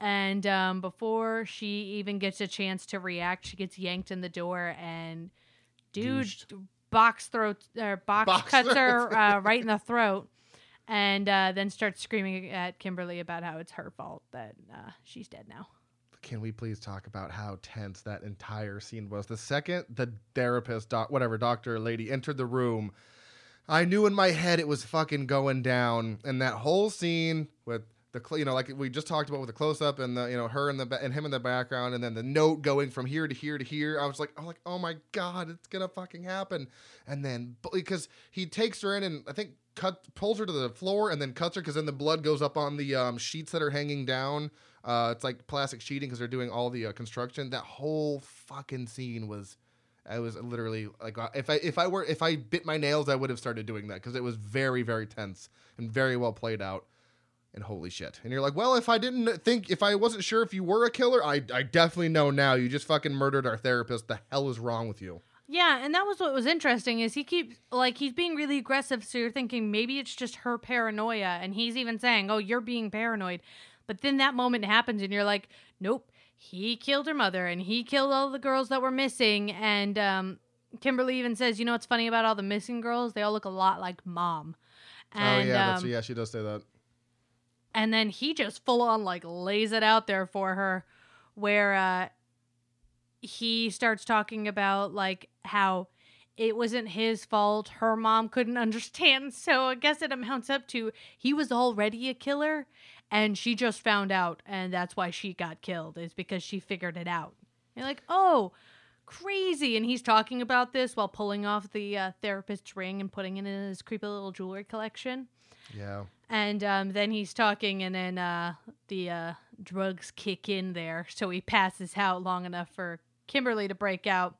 And um, before she even gets a chance to react, she gets yanked in the door, and dude Douched. box throat or box, box cuts her uh, right in the throat, and uh, then starts screaming at Kimberly about how it's her fault that uh, she's dead now. Can we please talk about how tense that entire scene was? The second the therapist, doc, whatever doctor lady entered the room, I knew in my head it was fucking going down, and that whole scene with the you know like we just talked about with the close up and the you know her and the and him in the background and then the note going from here to here to here. I was like I'm like oh my god it's gonna fucking happen. And then because he takes her in and I think cut pulls her to the floor and then cuts her because then the blood goes up on the um, sheets that are hanging down uh, it's like plastic sheeting because they're doing all the uh, construction that whole fucking scene was I was literally like uh, if I if I were if I bit my nails I would have started doing that because it was very very tense and very well played out and holy shit. And you're like, well, if I didn't think, if I wasn't sure if you were a killer, I, I definitely know now. You just fucking murdered our therapist. The hell is wrong with you? Yeah, and that was what was interesting is he keeps like he's being really aggressive, so you're thinking maybe it's just her paranoia, and he's even saying, "Oh, you're being paranoid," but then that moment happens, and you're like, "Nope, he killed her mother, and he killed all the girls that were missing." And um, Kimberly even says, "You know what's funny about all the missing girls? They all look a lot like mom." And, oh yeah, um, yeah, she does say that and then he just full on like lays it out there for her where uh he starts talking about like how it wasn't his fault her mom couldn't understand so i guess it amounts up to he was already a killer and she just found out and that's why she got killed is because she figured it out you're like oh crazy and he's talking about this while pulling off the uh, therapist's ring and putting it in his creepy little jewelry collection yeah and um, then he's talking, and then uh, the uh, drugs kick in there. So he passes out long enough for Kimberly to break out.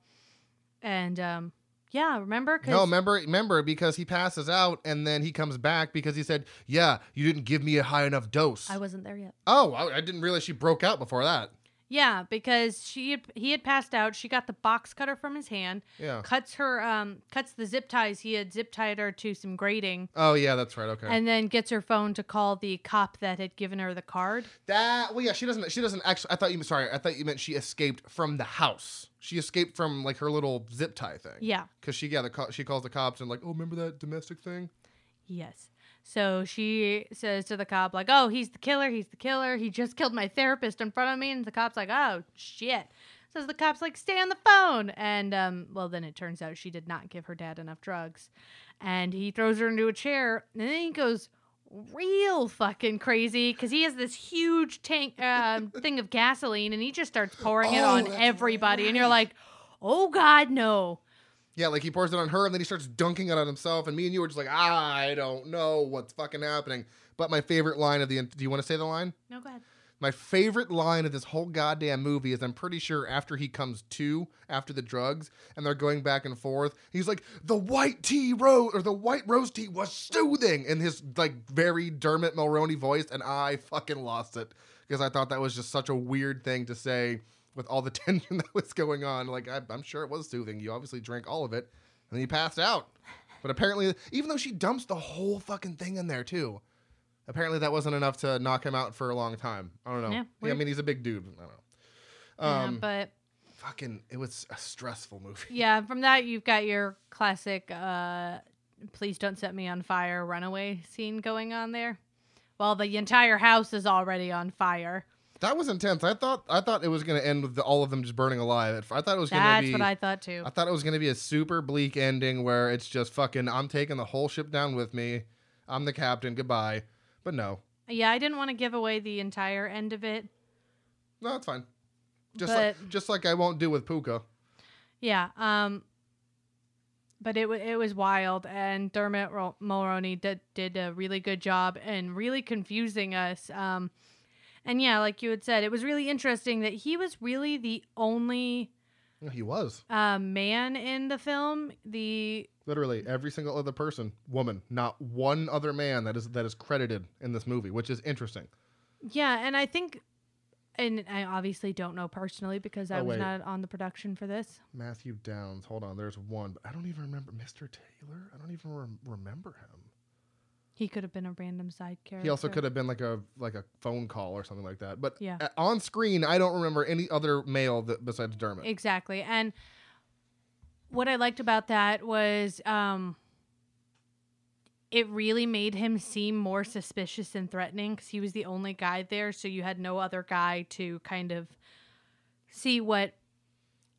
And um, yeah, remember? Cause... no, remember, remember because he passes out, and then he comes back because he said, "Yeah, you didn't give me a high enough dose." I wasn't there yet. Oh, I, I didn't realize she broke out before that. Yeah, because she had, he had passed out. She got the box cutter from his hand. Yeah. Cuts her um cuts the zip ties. He had zip tied her to some grating. Oh yeah, that's right. Okay. And then gets her phone to call the cop that had given her the card. That well yeah, she doesn't she doesn't actually I thought you sorry, I thought you meant she escaped from the house. She escaped from like her little zip tie thing. Yeah. Cuz she yeah, the she calls the cops and like, "Oh, remember that domestic thing?" Yes. So she says to the cop, like, oh, he's the killer. He's the killer. He just killed my therapist in front of me. And the cop's like, oh, shit. Says the cop's like, stay on the phone. And, um, well, then it turns out she did not give her dad enough drugs. And he throws her into a chair. And then he goes real fucking crazy because he has this huge tank um, thing of gasoline and he just starts pouring oh, it on everybody. Right. And you're like, oh, God, no. Yeah, like he pours it on her and then he starts dunking it on himself. And me and you were just like, I don't know what's fucking happening. But my favorite line of the. Do you want to say the line? No, go ahead. My favorite line of this whole goddamn movie is I'm pretty sure after he comes to after the drugs and they're going back and forth, he's like, the white tea rose or the white rose tea was soothing in his like very Dermot Mulroney voice, and I fucking lost it because I thought that was just such a weird thing to say with all the tension that was going on. Like I, I'm sure it was soothing. You obviously drank all of it, and then you passed out. But apparently, even though she dumps the whole fucking thing in there too, apparently that wasn't enough to knock him out for a long time. I don't know. Yeah, Yeah, I mean he's a big dude. I don't know. Yeah, Um, but fucking, it was a stressful movie. yeah, from that you've got your classic uh please don't set me on fire runaway scene going on there. Well, the entire house is already on fire. That was intense. I thought I thought it was gonna end with the, all of them just burning alive. I thought it was gonna be. That's be. what I thought too. I thought it was gonna be a super bleak ending where it's just fucking. I'm taking the whole ship down with me. I'm the captain. Goodbye. But no, Yeah, I didn't want to give away the entire end of it. no, it's fine. Just But- like just like I won't do with Pooka. Yeah, um but it it was wild and Dermot Mulroney did did a really good job and really confusing us. Um and yeah, like you had said, it was really interesting that he was really the only He was uh, man in the film. The literally every single other person, woman, not one other man that is that is credited in this movie, which is interesting. yeah, and I think, and I obviously don't know personally because I Oh, was wait. not on the production for this. Matthew Downs. Hold on, there's one, but I don't even remember Mr. Taylor. I don't even rem- remember him. He could have been a random side character. He also could have been like a like a phone call or something like that. But Yeah. a- on screen, I don't remember any other male that besides Dermot. Exactly. And what I liked about that was um it really made him seem more suspicious and threatening because he was the only guy there. So you had no other guy to kind of see what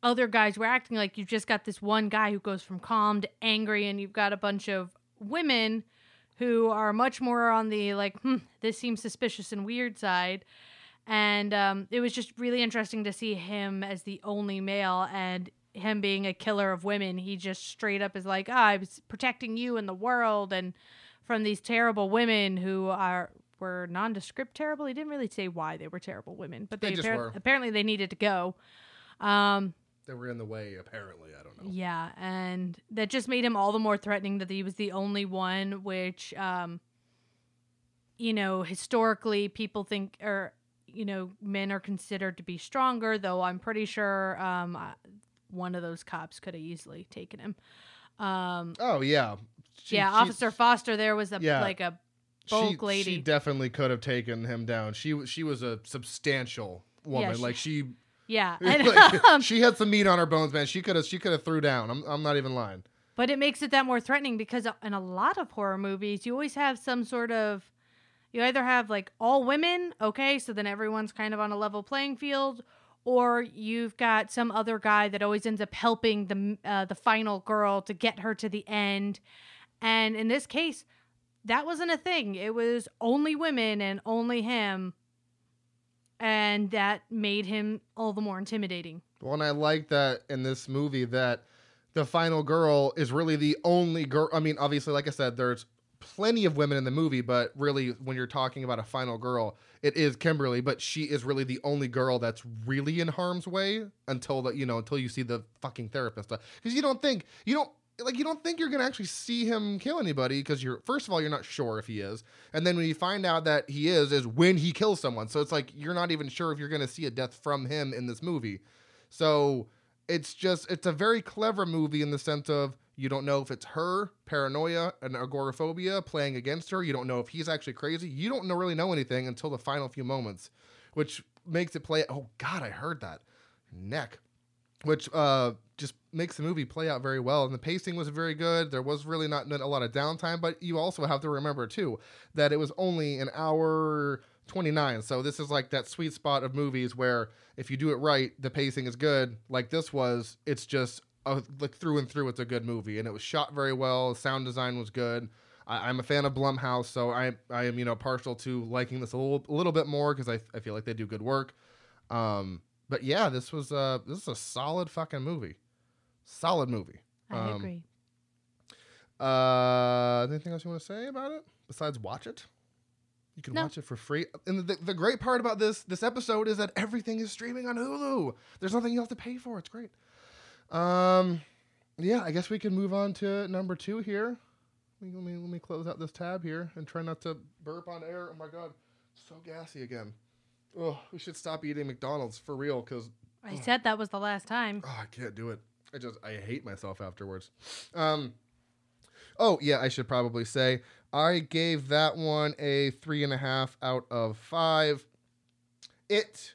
other guys were acting like. You've just got this one guy who goes from calm to angry, and you've got a bunch of women who are much more on the like, hmm, this seems suspicious and weird side. And um, it was just really interesting to see him as the only male and him being a killer of women. He just straight up is like, ah, I was protecting you and the world and from these terrible women who are were nondescript terrible. He didn't really say why they were terrible women, but They they, just appar- were. apparently they needed to go. Um, They were in the way, apparently. I don't know. yeah, and that just made him all the more threatening that he was the only one, which, um, you know, historically people think, or, you know, men are considered to be stronger, though I'm pretty sure um, one of those cops could have easily taken him. Um, Oh yeah. She- yeah, she- Officer Foster there was a Yeah. like a she, bulk lady. She definitely could have taken him down. She she was a substantial woman. she- like she, yeah, and, like, um, she had some meat on her bones, man. She could have she could have threw down. I'm I'm not even lying. But it makes it that more threatening because in a lot of horror movies, you always have some sort of. You either have like all women, okay, so then everyone's kind of on a level playing field, or you've got some other guy that always ends up helping the uh, the final girl to get her to the end. And in this case, that wasn't a thing. It was only women and only him, and that made him all the more intimidating. Well, and I like that in this movie that the final girl is really the only girl. I mean, obviously, like I said, there's plenty of women in the movie, but really, when you're talking about a final girl, it is Kimberly. But she is really the only girl that's really in harm's way until the you know until you see the fucking therapist. Because you don't think you don't. Like you don't think you're gonna actually see him kill anybody because you're first of all you're not sure if he is, and then when you find out that he is, is when he kills someone. So it's like you're not even sure if you're gonna see a death from him in this movie. So it's just it's a very clever movie in the sense of you don't know if it's her paranoia and agoraphobia playing against her. You don't know if he's actually crazy. You don't know, really know anything until the final few moments, which makes it play. Oh God, I heard that neck, which uh just makes the movie play out very well. And the pacing was very good. There was really not a lot of downtime, but you also have to remember too that it was only an hour 29. So this is like that sweet spot of movies where if you do it right, the pacing is good. Like this was, it's just a, like through and through, it's a good movie, and it was shot very well. Sound design was good. I, I'm a fan of Blumhouse, so I I am you know partial to liking this a little a little bit more because I I feel like they do good work. Um, but yeah, this was uh this is a solid fucking movie, solid movie. I Um, agree. Uh, anything else you want to say about it besides watch it? You can No. watch it for free. And the, the great part about this this episode is that everything is streaming on Hulu. There's nothing you have to pay for. It's great. Um, yeah, I guess we can move on to number two here. Let me, let me let me close out this tab here and try not to burp on air. Oh my god, so gassy again. Oh, we should stop eating McDonald's for real because I said that was the last time. Oh, I can't do it. I just I hate myself afterwards. Um Oh yeah, I should probably say I gave that one a three and a half out of five. It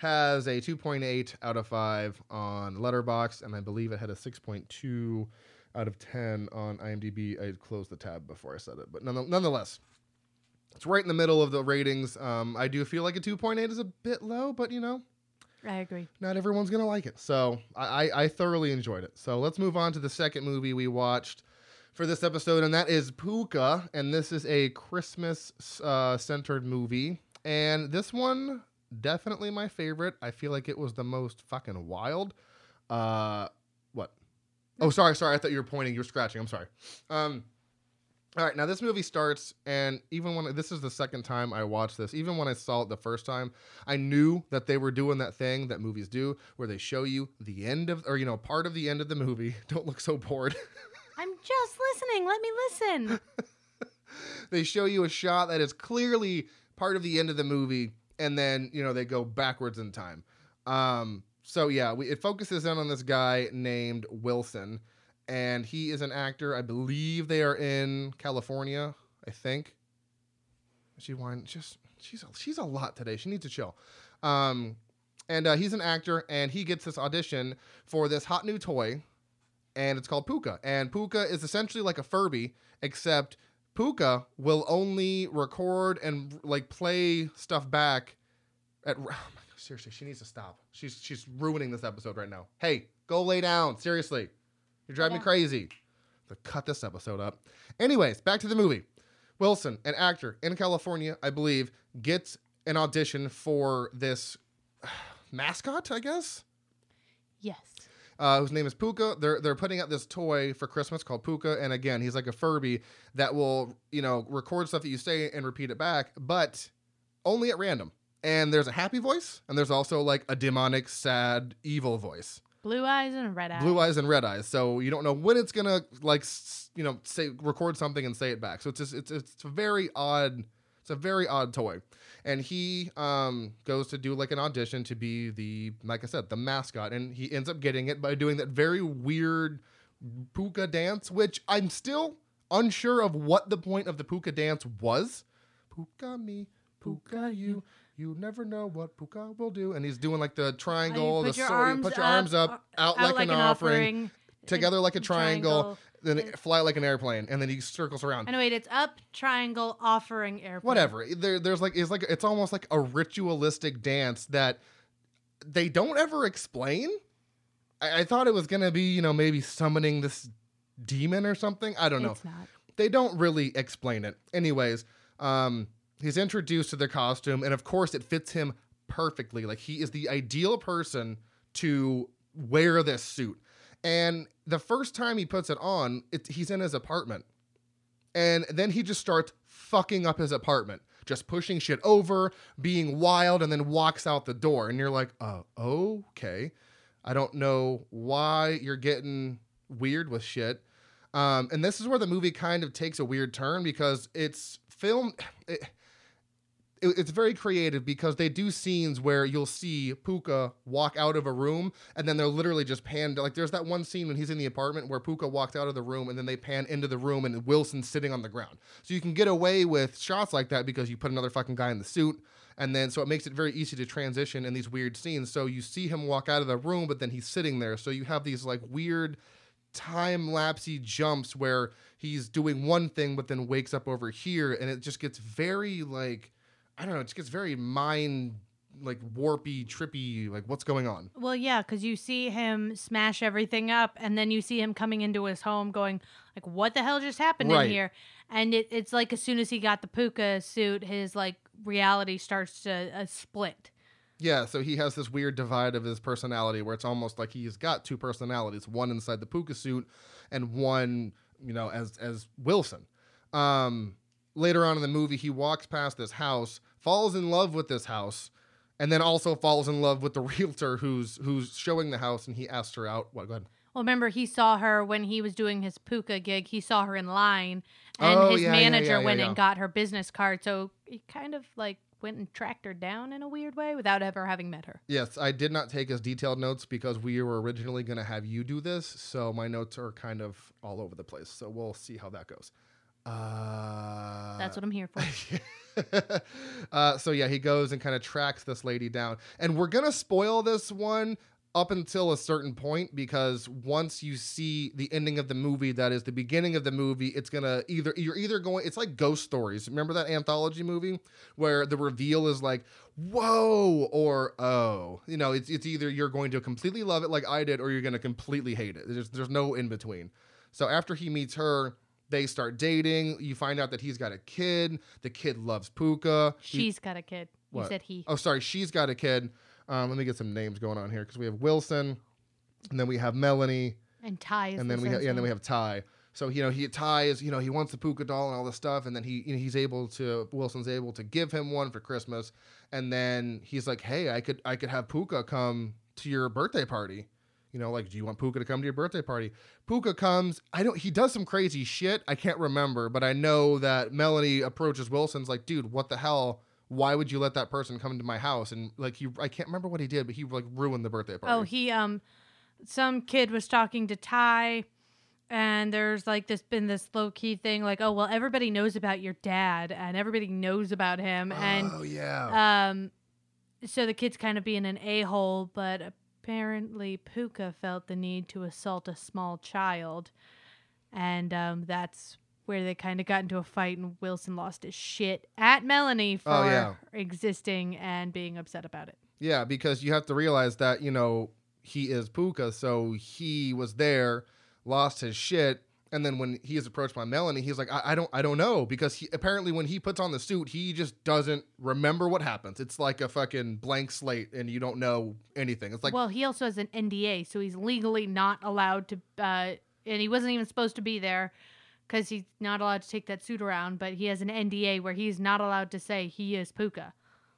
has a 2.8 out of 5 on Letterboxd, and I believe it had a 6.2 out of 10 on IMDb. I closed the tab before I said it, but nonetheless, it's right in the middle of the ratings. Um, I do feel like a 2.8 is a bit low, but you know, I agree. not everyone's gonna like it. So I, I, thoroughly enjoyed it. So let's move on to the second movie we watched for this episode, and that is Pooka. And this is a Christmas uh, centered movie. And this one definitely my favorite. I feel like it was the most fucking wild. Uh, what? Oh, sorry, sorry. I thought you were pointing. You were scratching. I'm sorry. Um, all right, now this movie starts, and even when this is the second time I watched this, even when I saw it the first time, I knew that they were doing that thing that movies do, where they show you the end of, or you know, part of the end of the movie. Don't look so bored. I'm just listening. Let me listen. they show you a shot that is clearly part of the end of the movie, and then you know they go backwards in time. Um, so yeah, we, it focuses in on this guy named Wilson, and he is an actor. I believe they are in California. I think. She wine just she's she's a lot today. She needs to chill. Um, and uh, he's an actor, and he gets this audition for this hot new toy, and it's called Pooka. And Pooka is essentially like a Furby, except Pooka will only record and like play stuff back at. Oh my seriously, she needs to stop. She's she's ruining this episode right now. Hey, go lay down. Seriously, you're driving me crazy. To cut this episode up. Anyways, back to the movie. Wilson, an actor in California, I believe, gets an audition for this mascot, I guess Yes. uh, whose name is Pooka. They're they're putting out this toy for Christmas called Pooka, and again, he's like a Furby that will you know record stuff that you say and repeat it back, but only at random. And there's a happy voice, and there's also like a demonic, sad, evil voice, Blue eyes and red eyes. blue eyes and red eyes. So you don't know when it's gonna like you know say record something and say it back. So it's just, it's it's a very odd. It's a very odd toy. And he um, goes to do like an audition to be the, like I said, the mascot. And he ends up getting it by doing that very weird pooka dance, which I'm still unsure of what the point of the pooka dance was. Pooka me, pooka you. You never know what pooka will do. And he's doing like the triangle, you the put your sword, arms put your arms up, uh, out, like, an, offering, together like a in triangle, then fly like an airplane, and then he circles around. And wait, it's up triangle offering airplane. whatever. There, there's like it's like it's almost like a ritualistic dance that they don't ever explain. I, I thought it was gonna be you know maybe summoning this demon or something. I don't know. It's not. They don't really explain it. Anyways, um, he's introduced to the costume, and of course it fits him perfectly. Like he is the ideal person to wear this suit. And the first time he puts it on, it, he's in his apartment. And then he just starts fucking up his apartment, just pushing shit over, being wild, and then walks out the door. And you're like, oh, okay. I don't know why you're getting weird with shit. Um, and this is where the movie kind of takes a weird turn because it's filmed. It, it- it's very creative because they do scenes where you'll see Pooka walk out of a room and then they're literally just panned. Like there's that one scene when he's in the apartment where Pooka walked out of the room and then they pan into the room and Wilson's sitting on the ground. So you can get away with shots like that because you put another fucking guy in the suit. And then so it makes it very easy to transition in these weird scenes. So you see him walk out of the room, but then he's sitting there. So you have these like weird time lapsey jumps where he's doing one thing but then wakes up over here and it just gets very like I don't know, it just gets very mind like warpy, trippy, like what's going on? Well, yeah, because you see him smash everything up, and then you see him coming into his home, going like, "What the hell just happened Right. in here?" And it, it's like as soon as he got the pooka suit, his like reality starts to uh, split. Yeah, so he has this weird divide of his personality where it's almost like he's got two personalities, one inside the pooka suit and one, you know, as as Wilson. Um later on in the movie, he walks past this house, falls in love with this house, and then also falls in love with the realtor who's who's showing the house, and he asks her out. What? Go ahead. Well, remember he saw her when he was doing his pooka gig. He saw her in line, and Oh, his yeah, manager yeah, yeah, went and got her business card. So he kind of like went and tracked her down in a weird way without ever having met her. Yes, I did not take as detailed notes because we were originally going to have you do this, so my notes are kind of all over the place. So we'll see how that goes. Uh, That's what I'm here for. uh, so yeah, he goes and kind of tracks this lady down, and we're gonna spoil this one up until a certain point because once you see the ending of the movie, that is the beginning of the movie, it's gonna either you're either going. It's like Ghost Stories. Remember that anthology movie where the reveal is like whoa or oh, you know, it's it's either you're going to completely love it like I did, or you're gonna completely hate it. There's there's no in between. So after he meets her. They start dating. You find out that he's got a kid. The kid loves Pooka. He- She's got a kid. You What? said he. Oh, sorry, she's got a kid. Um, let me get some names going on here because we have Wilson, and then we have Melanie, And Ty is and the then we have yeah, and then we have Ty. So you know he Ty is you know he wants the pooka doll and all this stuff, and then he you know, he's able to Wilson's able to give him one for Christmas, and then he's like, hey, I could I could have Pooka come to your birthday party. You know, like, do you want Pooka to come to your birthday party? Pooka comes. I don't. He does some crazy shit. I can't remember, but I know that Melanie approaches Wilson's like, dude, what the hell? Why would you let that person come to my house? And like, he, I can't remember what he did, but he like ruined the birthday party. Oh, he um, some kid was talking to Ty, and there's like this been this low key thing like, oh well, everybody knows about your dad, and everybody knows about him, and oh yeah. um, so the kid's kind of being an a hole, but apparently Pooka felt the need to assault a small child, and um, that's where they kind of got into a fight, and Wilson lost his shit at Melanie for Oh, yeah. existing and being upset about it. Yeah, because you have to realize that, you know, he is Pooka, so he was there, lost his shit, and then when he is approached by Melanie, he's like, I, I don't I don't know. Because he apparently when he puts on the suit, he just doesn't remember what happens. It's like a fucking blank slate and you don't know anything. It's like well, he also has an NDA, so he's legally not allowed to, uh, and he wasn't even supposed to be there because he's not allowed to take that suit around. But he has an NDA where he's not allowed to say he is Pooka.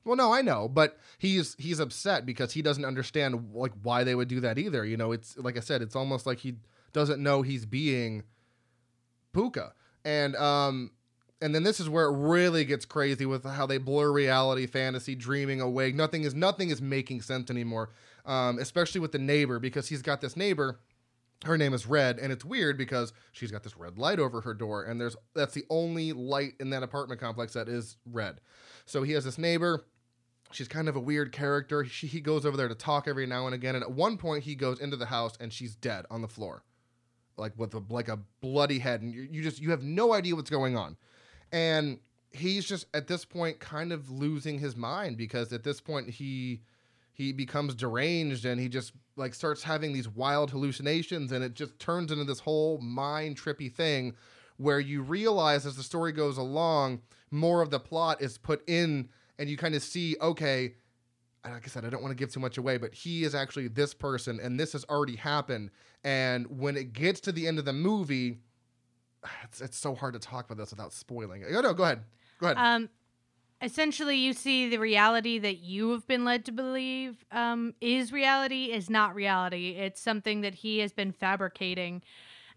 Well, no, I know, but he's he's upset because he doesn't understand like why they would do that either. You know, it's like I said, it's almost like he doesn't know he's being Pooka, and um, and then this is where it really gets crazy with how they blur reality, fantasy, dreaming awake. Nothing is nothing is making sense anymore, um, especially with the neighbor because he's got this neighbor. Her name is Red, and it's weird because she's got this red light over her door, and there's that's the only light in that apartment complex that is red. So he has this neighbor. She's kind of a weird character. She, he goes over there to talk every now and again, and at one point he goes into the house and she's dead on the floor, like with a, like a bloody head, and you, you just you have no idea what's going on, and he's just at this point kind of losing his mind because at this point he he becomes deranged and he just like starts having these wild hallucinations and it just turns into this whole mind trippy thing where you realize as the story goes along more of the plot is put in and you kind of see okay like I said, I don't want to give too much away, but he is actually this person, and this has already happened. And when it gets to the end of the movie, it's, it's so hard to talk about this without spoiling it. Oh, no, go ahead. Go ahead. Um, essentially, you see the reality that you have been led to believe um, is reality is not reality. It's something that he has been fabricating,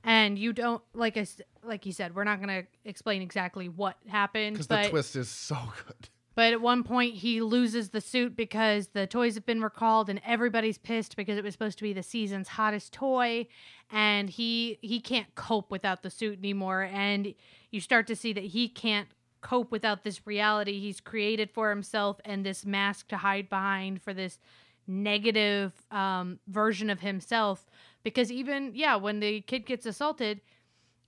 and you don't like us. Like you said, we're not going to explain exactly what happened, Because the twist is so good. But at one point, he loses the suit because the toys have been recalled, and everybody's pissed because it was supposed to be the season's hottest toy, and he he can't cope without the suit anymore. And you start to see that he can't cope without this reality he's created for himself and this mask to hide behind for this negative um, version of himself. Because even yeah, when the kid gets assaulted,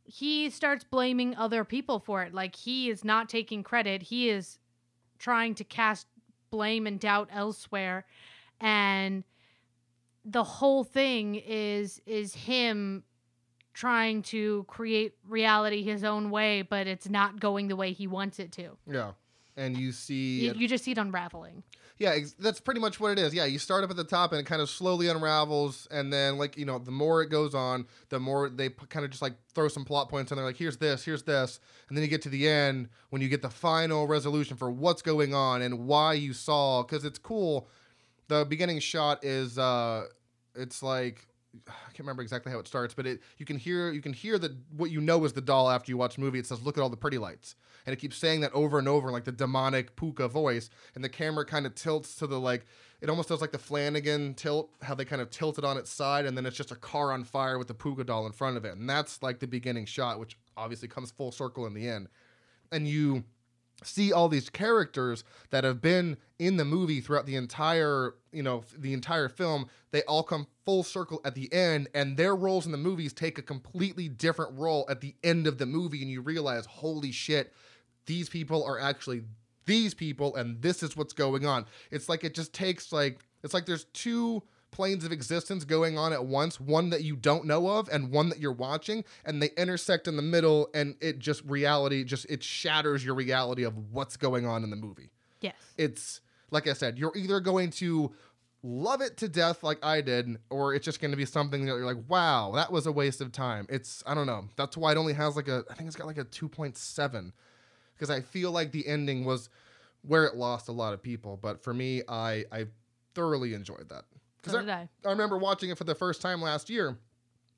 he starts blaming other people for it. Like he is not taking credit. He is trying to cast blame and doubt elsewhere. And the whole thing is is him trying to create reality his own way but it's not going the way he wants it to. Yeah. And you see, you, you just see it unraveling Yeah, ex- that's pretty much what it is. Yeah, you start up at the top and it kind of slowly unravels, and then like you know, the more it goes on, the more they p- kind of just like throw some plot points in there. Like here's this, here's this, and then you get to the end when you get the final resolution for what's going on and why you saw. Because it's cool. The beginning shot is uh, it's like I can't remember exactly how it starts, but it you can hear you can hear the what you know is the doll after you watch the movie. It says, "Look at all the pretty lights," and it keeps saying that over and over, like the demonic Pooka voice, and the camera kind of tilts to the like. It almost does like the Flanagan tilt, how they kind of tilt it on its side, and then it's just a car on fire with the Pooka doll in front of it, and that's like the beginning shot, which obviously comes full circle in the end, and you see all these characters that have been in the movie throughout the entire you know the entire film they all come full circle at the end and their roles in the movies take a completely different role at the end of the movie and you realize holy shit these people are actually these people and this is what's going on. It's like it just takes like it's like there's two planes of existence going on at once one that you don't know of and one that you're watching and they intersect in the middle and it just reality just it shatters your reality of what's going on in the movie. Yes. it's like i said you're either going to love it to death like i did or it's just going to be something that you're like wow that was a waste of time. It's i don't know. That's why it only has like a i think it's got like a 2.7 because i feel like the ending was where it lost a lot of people but for me i i thoroughly enjoyed that because So did I. I remember watching it for the first time last year,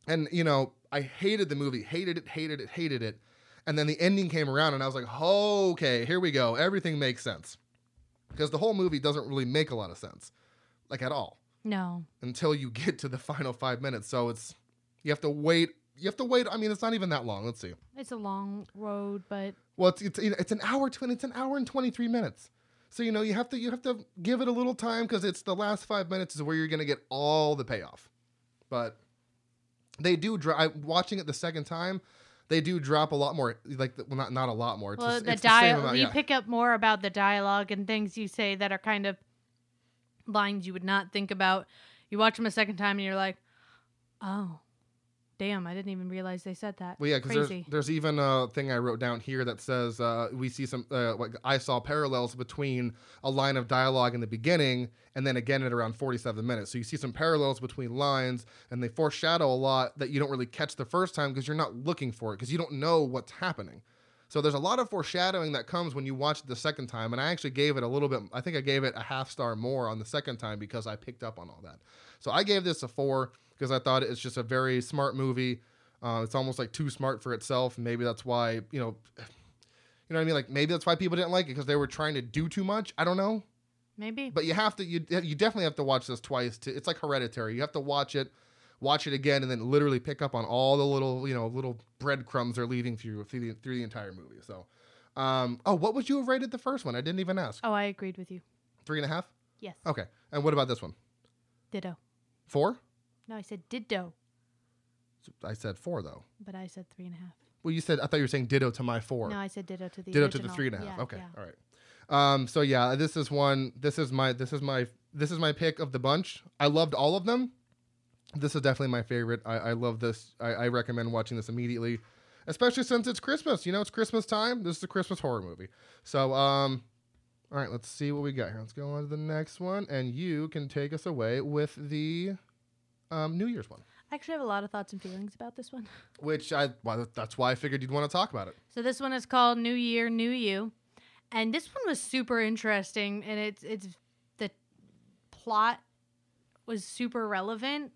and you know, I hated the movie, hated it, hated it, hated it. And then the ending came around, and I was like, oh, okay, here we go. Everything makes sense. Because the whole movie doesn't really make a lot of sense, like at all, No. until you get to the final five minutes. So it's, you have to wait. You have to wait. I mean, it's not even that long. Let's see. It's a long road, but Well, it's it's, it's an hour twenty. It's an hour and twenty three minutes. So you know you have to you have to give it a little time because it's the last five minutes is where you're gonna get all the payoff. But they do drop. Watching it the second time, they do drop a lot more. Like well, not not a lot more. It's, well, just, the it's the same dialogue you Yeah. pick up more about the dialogue and things you say that are kind of lines you would not think about. You watch them a second time and you're like, "Oh, damn! I didn't even realize they said that." Well, yeah, because there's, there's even a thing I wrote down here that says uh, we see some uh, like I saw parallels between a line of dialogue in the beginning and then again at around 47 minutes. So you see some parallels between lines, and they foreshadow a lot that you don't really catch the first time because you're not looking for it because you don't know what's happening. So there's a lot of foreshadowing that comes when you watch it the second time, and I actually gave it a little bit. I think I gave it a half star more on the second time because I picked up on all that. So I gave this a four because I thought it's just a very smart movie. Uh, it's almost like too smart for itself. Maybe that's why you know, you know what I mean. Like maybe that's why people didn't like it because they were trying to do too much. I don't know, Maybe. but you have to. You you definitely have to watch this twice. To it's like Hereditary. You have to watch it, watch it again, and then literally pick up on all the little you know little breadcrumbs they're leaving through through the, through the entire movie. So, um, oh, what would you have rated the first one? I didn't even ask. oh, I agreed with you. Three and a half. Yes. Okay, and what about this one? Ditto. Four. No, I said ditto, I said four though. but I said three and a half. Well, you said I thought you were saying ditto to my four. No, I said ditto to the ditto to the three and a half. Yeah, okay, yeah. all right. Um, so yeah, this is one. This is my. This is my. This is my pick of the bunch. I loved all of them. This is definitely my favorite. I, I love this. I, I recommend watching this immediately, especially since it's Christmas. You know, it's Christmas time. This is a Christmas horror movie. So, um, all right, let's see what we got here. Let's go on to the next one, and you can take us away with the um, New Year's one, I actually have a lot of thoughts and feelings about this one. which I. Well, that's why I figured you'd want to talk about it. So this one is called New Year, New You, and this one was super interesting, and it's it's the plot was super relevant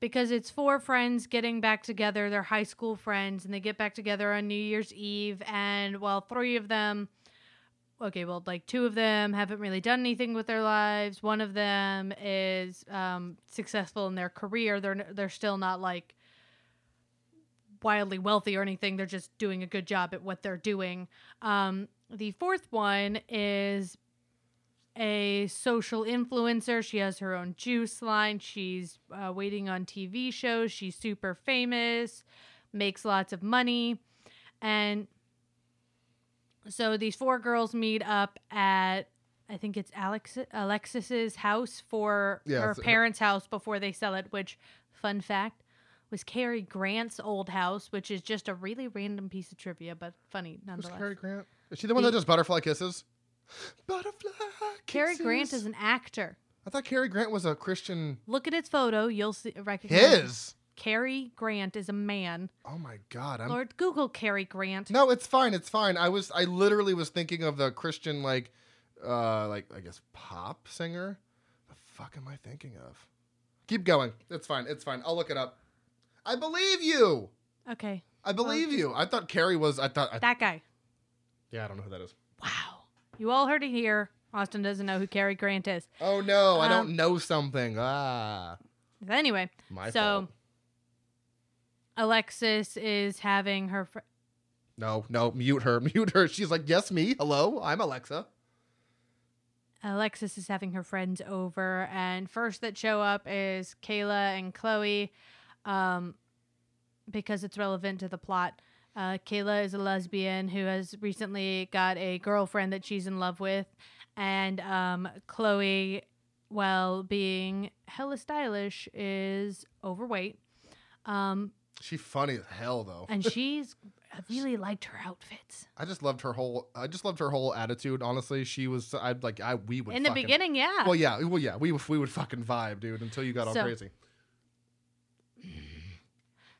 because it's four friends getting back together. They're high school friends, and they get back together on New Year's Eve, and well, three of them. Okay, well, like two of them haven't really done anything with their lives. One of them is um, successful in their career. They're they're still not like wildly wealthy or anything. They're just doing a good job at what they're doing. Um, the fourth one is a social influencer. She has her own juice line. She's uh, waiting on TV shows. She's super famous, makes lots of money. And so these four girls meet up at, I think it's Alex Alexis's house for Yeah, her uh, parents' house before they sell it. Which, fun fact, was Cary Grant's old house, which is just a really random piece of trivia, but funny Who's nonetheless. Cary Grant? Is she the one that does butterfly kisses? Butterfly. Cary Grant is an actor. I thought Cary Grant was a Christian. Look at his photo. You'll see recognize. His. Cary Grant is a man. Oh my God. I'm. Lord, Google Cary Grant. No, it's fine. It's fine. I was. I literally was thinking of the Christian, like, uh, like I guess pop singer. The fuck am I thinking of? Keep going. It's fine. It's fine. I'll look it up. I believe you. Okay, I believe you. I thought Carrie was. I thought. I, that guy. yeah, I don't know who that is. Wow. You all heard it here. Austin doesn't know who Cary Grant is. Oh no, I don't Um, know something. Ah, Anyway, my so fault. Alexis is having her. Fr- No, no, mute her, mute her. She's like, yes, me. Hello, I'm Alexa. Alexis is having her friends over, and first that show up is Kayla and Chloe, um, because it's relevant to the plot. Uh, Kayla is a lesbian who has recently got a girlfriend that she's in love with, and um, Chloe, while being hella stylish, is overweight. Um, She's funny as hell though. and she's I really liked her outfits I just loved her whole. I just loved her whole attitude. Honestly, she was. I'd like. I we would in the beginning. Yeah, Well, yeah, well, yeah. We we would fucking vibe, dude, until you got all crazy.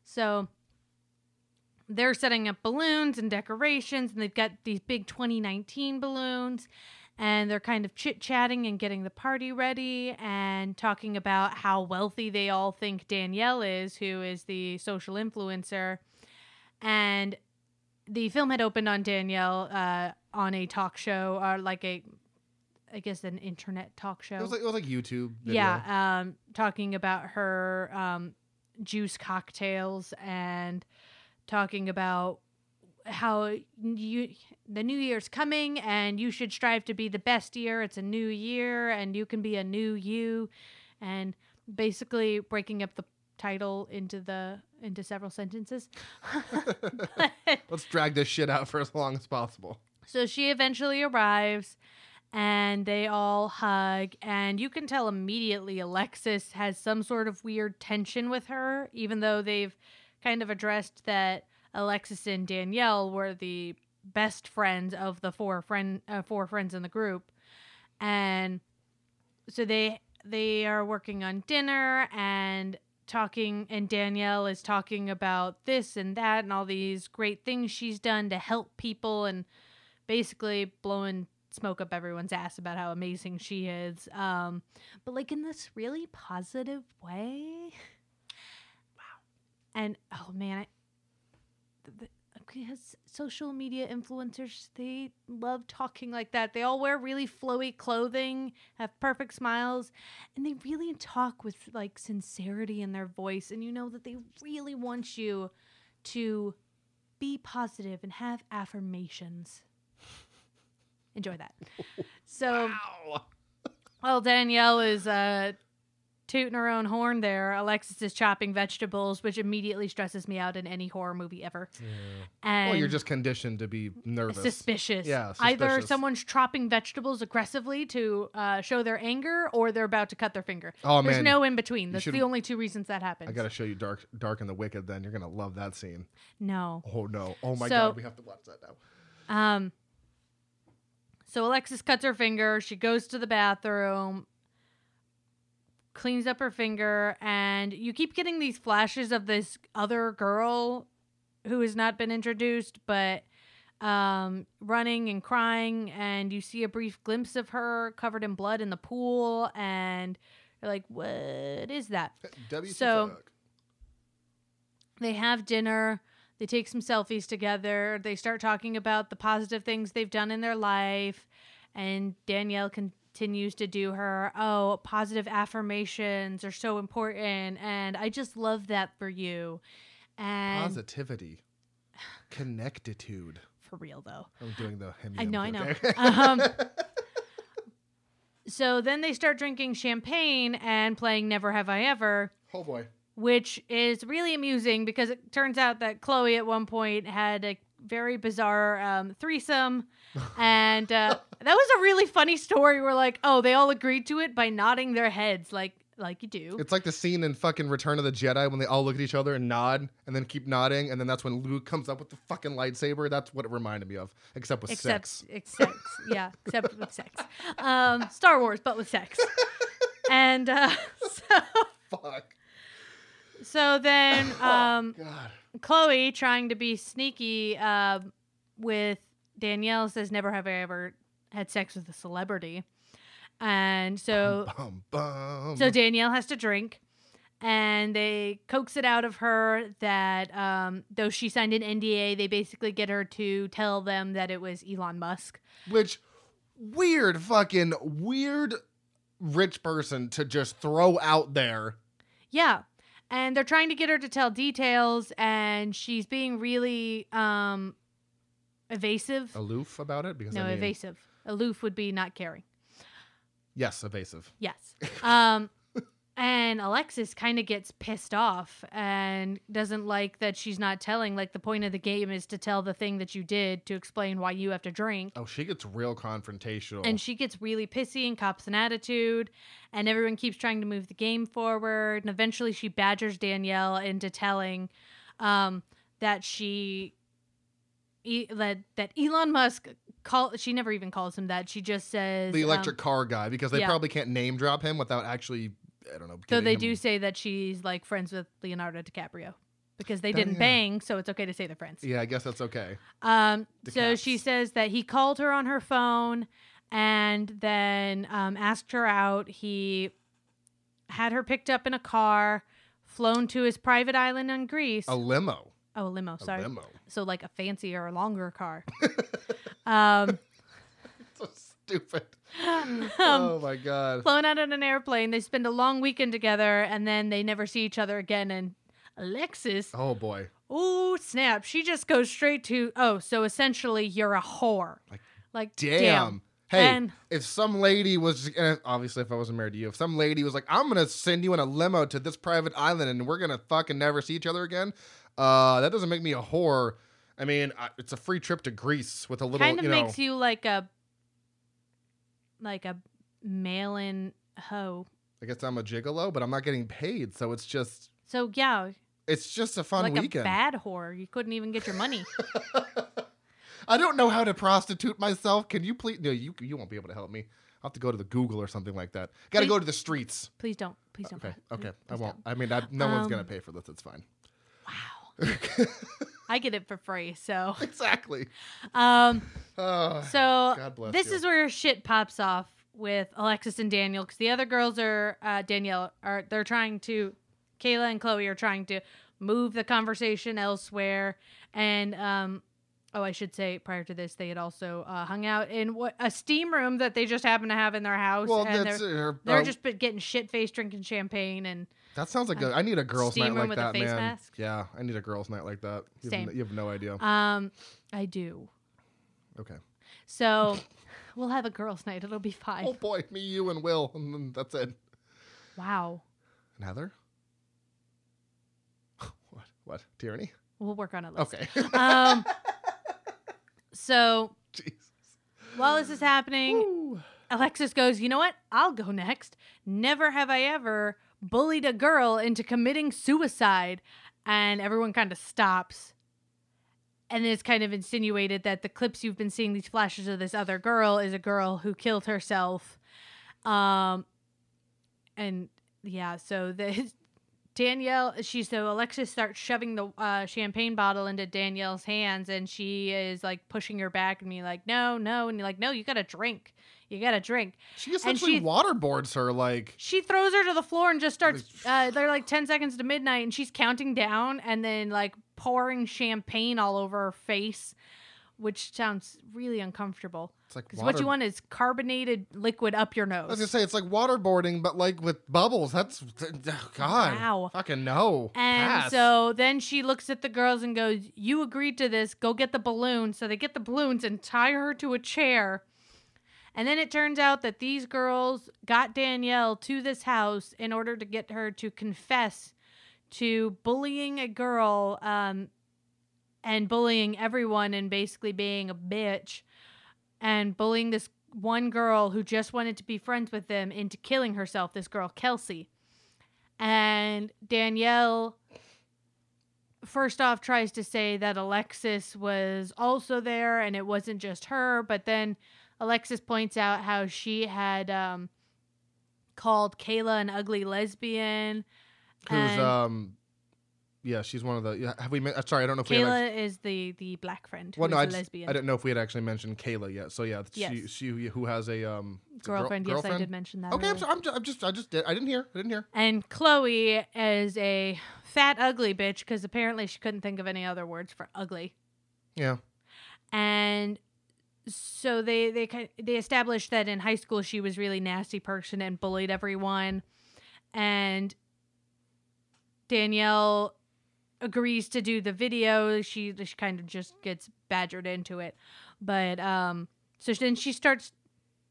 So they're setting up balloons and decorations, and they've got these big 2019 balloons, and they're kind of chit chatting and getting the party ready and talking about how wealthy they all think Danielle is, who is the social influencer. And the film had opened on Danielle uh, on a talk show, or like a, I guess, an internet talk show It was like it was like YouTube. Video. yeah um talking about her um juice cocktails and talking about how you the new year's coming and you should strive to be the best year it's a new year and you can be a new you and basically breaking up the title into the into several sentences Let's drag this shit out for as long as possible. So she eventually arrives and they all hug. And you can tell immediately Alexis has some sort of weird tension with her, even though they've kind of addressed that Alexis and Danielle were the best friends of the four friend uh, four friends in the group. And so they they are working on dinner and talking and Danielle is talking about this and that and all these great things she's done to help people and basically blowing smoke up everyone's ass about how amazing she is. Um, but like in this really positive way. Wow. And oh man, I, because social media influencers they love talking like that. They all wear really flowy clothing, have perfect smiles, and they really talk with like sincerity in their voice and you know that they really want you to be positive and have affirmations. Enjoy that. So Ow. while Danielle is uh, tooting her own horn there, Alexis is chopping vegetables, which immediately stresses me out in any horror movie ever. And Well, you're just conditioned to be nervous. suspicious. Yeah, Either someone's chopping vegetables aggressively to uh, show their anger, or they're about to cut their finger. Oh There's man, no in between. That's the only two reasons that happens. I gotta show you Dark, Dark and the Wicked. Then you're gonna love that scene. no. Oh no! Oh my So- god, we have to watch that now. Um. So Alexis cuts her finger. She goes to the bathroom, cleans up her finger, and you keep getting these flashes of this other girl who has not been introduced, but um, running and crying. And you see a brief glimpse of her covered in blood in the pool, and you're like, "What is that?" W. So- They have dinner. They take some selfies together. They start talking about the positive things they've done in their life. And Danielle continues to do her, oh, positive affirmations are so important. And I just love that for you. And positivity, connectitude. for real, though. I'm doing the. Hemi I know, I know. Um, so then they start drinking champagne and playing Never Have I Ever. oh boy. which is really amusing because it turns out that Chloe at one point had a very bizarre um, threesome, and uh, that was a really funny story. Where like, oh, they all agreed to it by nodding their heads, like like you do. It's like the scene in fucking Return of the Jedi when they all look at each other and nod and then keep nodding, and then that's when Luke comes up with the fucking lightsaber. That's what it reminded me of, except with except sex. except yeah, except with sex. Um, Star Wars, but with sex. and uh, so Fuck. so then um, God. Chloe trying to be sneaky uh, with Danielle says never have I ever had sex with a celebrity. And so Bum, bum. so Danielle has to drink and they coax it out of her that um, though she signed an NDA, they basically get her to tell them that it was Elon Musk. Which weird fucking weird rich person to just throw out there. Yeah. And they're trying to get her to tell details and she's being really um evasive. Aloof about it because no, I mean, evasive. Aloof would be not caring. yes, evasive. Yes. Um and Alexis kind of gets pissed off and doesn't like that she's not telling like the point of the game is to tell the thing that you did to explain why you have to drink. Oh, she gets real confrontational. And she gets really pissy and cops an attitude, and everyone keeps trying to move the game forward. And eventually, she badgers Danielle into telling um, that she e- that that Elon Musk call. She never even calls him that. She just says the um, electric car guy because they yeah. probably can't name drop him without actually I don't know. So they him- do say that she's like friends with Leonardo DiCaprio because they didn't bang, so it's okay to say they're friends. Yeah, I guess that's okay. Um, The so she says that he called her on her phone and then um, asked her out. He had her picked up in a car, flown to his private island in Greece. A limo. oh, a limo. A Sorry. limo. So like a fancier or longer car. um, So stupid. um, oh my god. flown out on an airplane. They spend a long weekend together, and then they never see each other again. And Alexis, Oh boy. oh snap, she just goes straight to oh, so essentially you're a whore. Like, like Damn. Hey, And- if some lady was and obviously if I wasn't married to you, if some lady was like, "I'm gonna send you in a limo to this private island and we're gonna fucking never see each other again," uh, that doesn't make me a whore. I mean, it's a free trip to Greece with a little, kind of you know. makes you like a like a mail-in hoe. I guess I'm a gigolo, but I'm not getting paid, so it's just, So yeah, it's just a fun like weekend. a bad whore. You couldn't even get your money. I don't know how to prostitute myself. Can you please? No, you you won't be able to help me. I'll have to go to the Google or something like that. Got to Please- go to the streets. Please don't. Please don't. Okay, okay, I please won't. don't. I mean, I, no one's gonna Um, pay for this. It's fine. Wow. I get it for free. So, exactly. um, Oh, so this you. is where shit pops off with Alexis and Daniel because the other girls are uh, Danielle are they're trying to Kayla and Chloe are trying to move the conversation elsewhere and um oh I should say prior to this they had also uh, hung out in what a steam room that they just happen to have in their house well, and they're uh, they're just getting shit faced drinking champagne and that sounds like a, I need a girls' night like that, man. mask? Yeah, I need a girls' night like that. You Same. Have, you have no idea. um I do okay. so we'll have a girls night it'll be fine Oh boy, me, you, and Will, and then that's it. wow And Heather. what? What? Tyranny? we'll work on it later. Okay. um so Jesus. while this is happening Woo. alexis goes you know what i'll go next never have i ever bullied a girl into committing suicide and everyone kind of stops. And it's kind of insinuated that the clips you've been seeing these flashes of this other girl is a girl who killed herself. Um and yeah so the Danielle, she so Alexis starts shoving the uh, champagne bottle into Danielle's hands, and she is like pushing her back and me like, "No, no," and you're like, "No, you gotta drink, you gotta drink." She essentially she- waterboards her like. She throws her to the floor and just starts. Uh, they're like ten seconds to midnight, and she's counting down, and then like pouring champagne all over her face, which sounds really uncomfortable. It's like Because what you want is carbonated liquid up your nose. I was gonna say it's like waterboarding, but like with bubbles. That's oh, God. Wow. Fucking no. And Pass. so then she looks at the girls and goes, You agreed to this. Go get the balloons. So they get the balloons and tie her to a chair. And then it turns out that these girls got Danielle to this house in order to get her to confess to bullying a girl um, and bullying everyone and basically being a bitch and bullying this one girl who just wanted to be friends with them into killing herself, this girl, Kelsey. And Danielle first off tries to say that Alexis was also there and it wasn't just her, but then Alexis points out how she had um, called Kayla an ugly lesbian. Who's um, yeah, she's one of the. Have we? men- uh, Sorry, I don't know if we. Have Kayla is the the black friend well, no, I, a just, lesbian I didn't know if we had actually mentioned Kayla yet. So yeah, Yes. she who has a um it girl- girlfriend. yes, I did mention that. Okay, I'm sorry. I'm just, I'm just I just did. I didn't hear. I didn't hear. And Chloe is a fat, ugly bitch because apparently she couldn't think of any other words for ugly. Yeah. And so they they they established that in high school she was really nasty person and bullied everyone. And Danielle agrees to do the video. She she kind of just gets badgered into it. But um so then she starts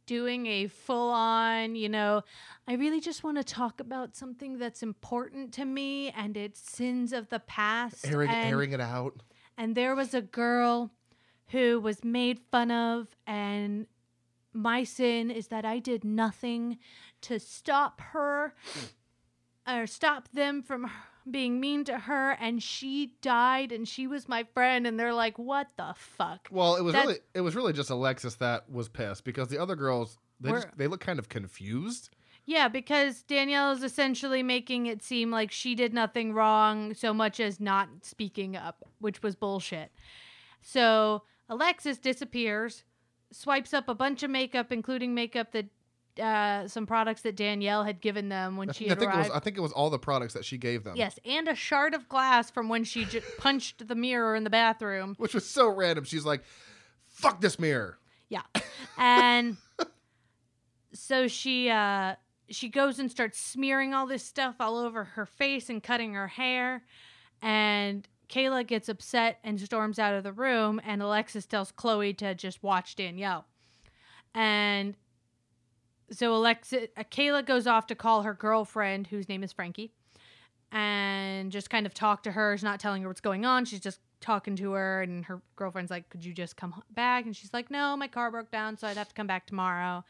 doing a full on, you know, I really just want to talk about something that's important to me and it's sins of the past. Airing and, airing it out. and there was a girl who was made fun of and my sin is that I did nothing to stop her or stop them from being mean to her and she died and she was my friend and they're like what the fuck Well, it was That's- really it was really just Alexis that was pissed because the other girls they just, they look kind of confused. Yeah, because Danielle is essentially making it seem like she did nothing wrong so much as not speaking up, which was bullshit. So Alexis disappears, swipes up a bunch of makeup, including makeup that uh, some products that Danielle had given them when I, she I had think it was arrived. I think it was all the products that she gave them. yes, and a shard of glass from when she j- punched the mirror in the bathroom. Which was so random. She's like, "Fuck this mirror." Yeah. And so she uh she goes and starts smearing all this stuff all over her face and cutting her hair and Kayla gets upset and storms out of the room and Alexis tells Chloe to just watch Danielle. And so Alexis uh, Kayla goes off to call her girlfriend whose name is Frankie and just kind of talk to her. She's not telling her what's going on. She's just talking to her, and her girlfriend's like, "Could you just come back?" And she's like, "No, my car broke down, so I'd have to come back tomorrow."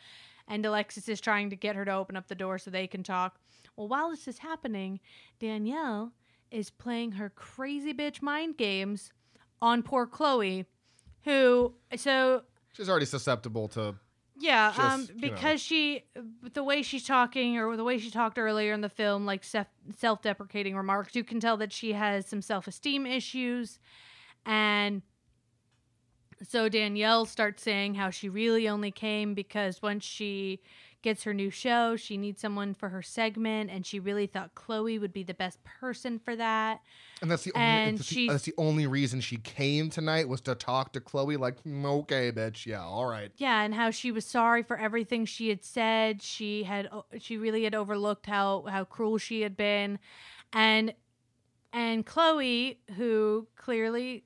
And Alexis is trying to get her to open up the door so they can talk. Well, while this is happening, Danielle is playing her crazy bitch mind games on poor Chloe, who so She's already susceptible to. yeah, Just, um, you know. because she, the way she's talking or the way she talked earlier in the film, like self-deprecating remarks, you can tell that she has some self-esteem issues, and so Danielle starts saying how she really only came because once she gets her new show, she needs someone for her segment, and she really thought Chloe would be the best person for that. And that's the only. And that's, the, that's the only reason she came tonight was to talk to Chloe. Like, "Mm, okay, bitch. Yeah, all right. Yeah, and how she was sorry for everything she had said. She had she really had overlooked how how cruel she had been, and and Chloe, who clearly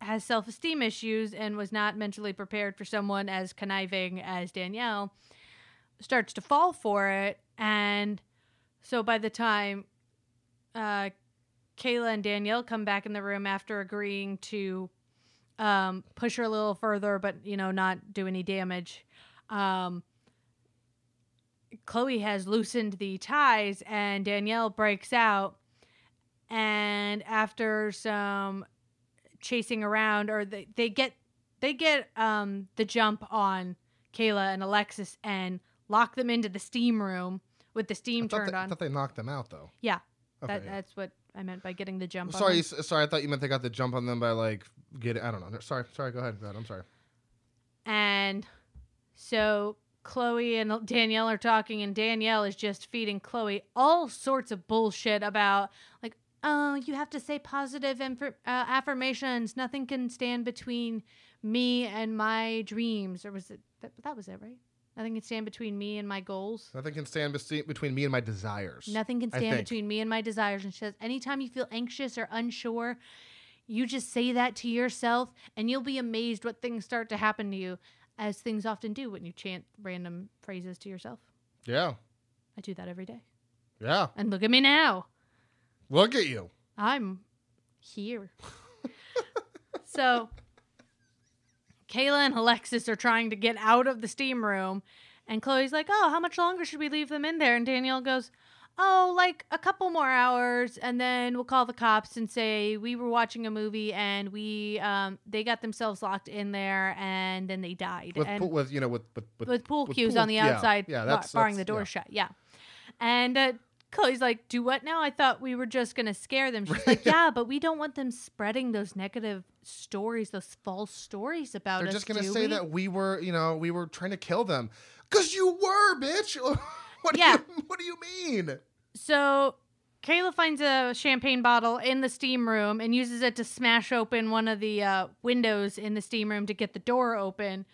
has self esteem issues and was not mentally prepared for someone as conniving as Danielle, starts to fall for it, and so by the time uh, Kayla and Danielle come back in the room after agreeing to um, push her a little further, but you know, not do any damage. Um, Chloe has loosened the ties, and Danielle breaks out. And after some chasing around, or they, they get they get um, the jump on Kayla and Alexis and lock them into the steam room with the steam I turned they, I thought they knocked them out though. Yeah, Okay. that, that's what I meant by getting the jump. on sorry, them. sorry. I thought you meant they got the jump on them by like get. I don't know. Sorry, sorry. Go ahead. Go ahead. I'm sorry. And so Chloe and Danielle are talking, and Danielle is just feeding Chloe all sorts of bullshit about, like, oh, you have to say positive inf- uh, affirmations. Nothing can stand between me and my dreams. Or was it that, that was it, right? Nothing can stand between me and my goals. Nothing can stand between me and my desires. Nothing can stand between me and my desires. And she says, anytime you feel anxious or unsure, you just say that to yourself, and you'll be amazed what things start to happen to you, as things often do when you chant random phrases to yourself. Yeah. I do that every day. Yeah. And look at me now. Look at you. I'm here. so, Kayla and Alexis are trying to get out of the steam room, and Chloe's like, "Oh, how much longer should we leave them in there?" And Danielle goes, oh, like a couple more hours, and then we'll call the cops and say we were watching a movie and we um they got themselves locked in there and then they died. with, and pool- with you know with with, with, with pool with cues pool- on the outside, Yeah, bar- that's barring that's- the door yeah. shut. Yeah, and uh, Chloe's like, "Do what now? I thought we were just gonna scare them." She's like, "Yeah, but we don't want them spreading those negative stories, those false stories about They're us." just gonna say we?" that we were, you know, we were trying to kill them. Cause you were, bitch. what Yeah. do you what do you mean? So Kayla finds a champagne bottle in the steam room and uses it to smash open one of the uh, windows in the steam room to get the door open.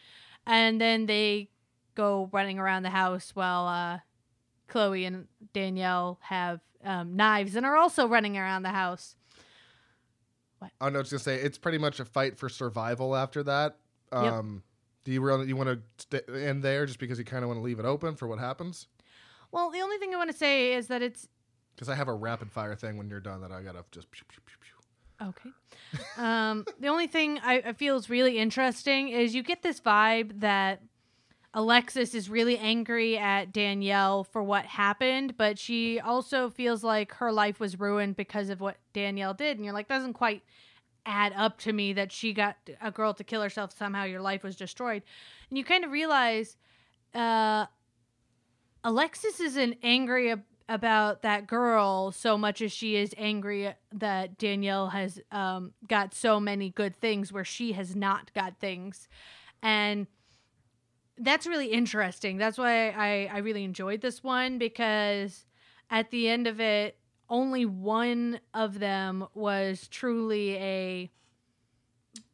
And then they go running around the house while uh, Chloe and Danielle have um, knives and are also running around the house. Oh no, I was gonna say it's pretty much a fight for survival after that. Yep. Um, do you really you want to st- end there just because you kind of want to leave it open for what happens? Well, the only thing I want to say is that it's Because I have a rapid fire thing when you're done that I gotta just. Pew, pew, pew, pew. Okay. um, the only thing I, I feel is really interesting is you get this vibe that Alexis is really angry at Danielle for what happened, but she also feels like her life was ruined because of what Danielle did. And you're like, doesn't quite add up to me that she got a girl to kill herself. Somehow your life was destroyed. And you kind of realize uh, Alexis isn't angry ab- about that girl so much as she is angry that Danielle has um, got so many good things where she has not got things. And that's really interesting. That's why I, I really enjoyed this one because at the end of it, only one of them was truly a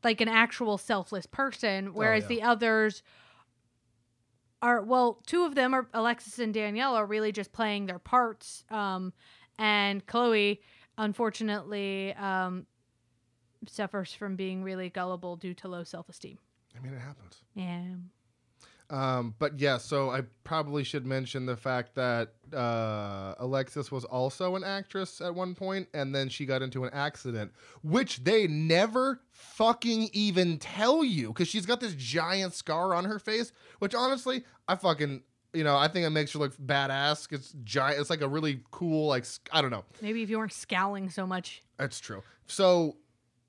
like an actual selfless person, whereas yeah. the others are well, two of them are Alexis and Danielle are really just playing their parts. Um, and Chloe, unfortunately, um, suffers from being really gullible due to low self esteem. I mean, it happens. Yeah. Um, but yeah, so I probably should mention the fact that uh, Alexis was also an actress at one point, and then she got into an accident, which they never fucking even tell you because she's got this giant scar on her face. Which honestly, I fucking you know I think it makes her look badass. It's giant. It's like a really cool like I don't know. Maybe if you weren't scowling so much. That's true. So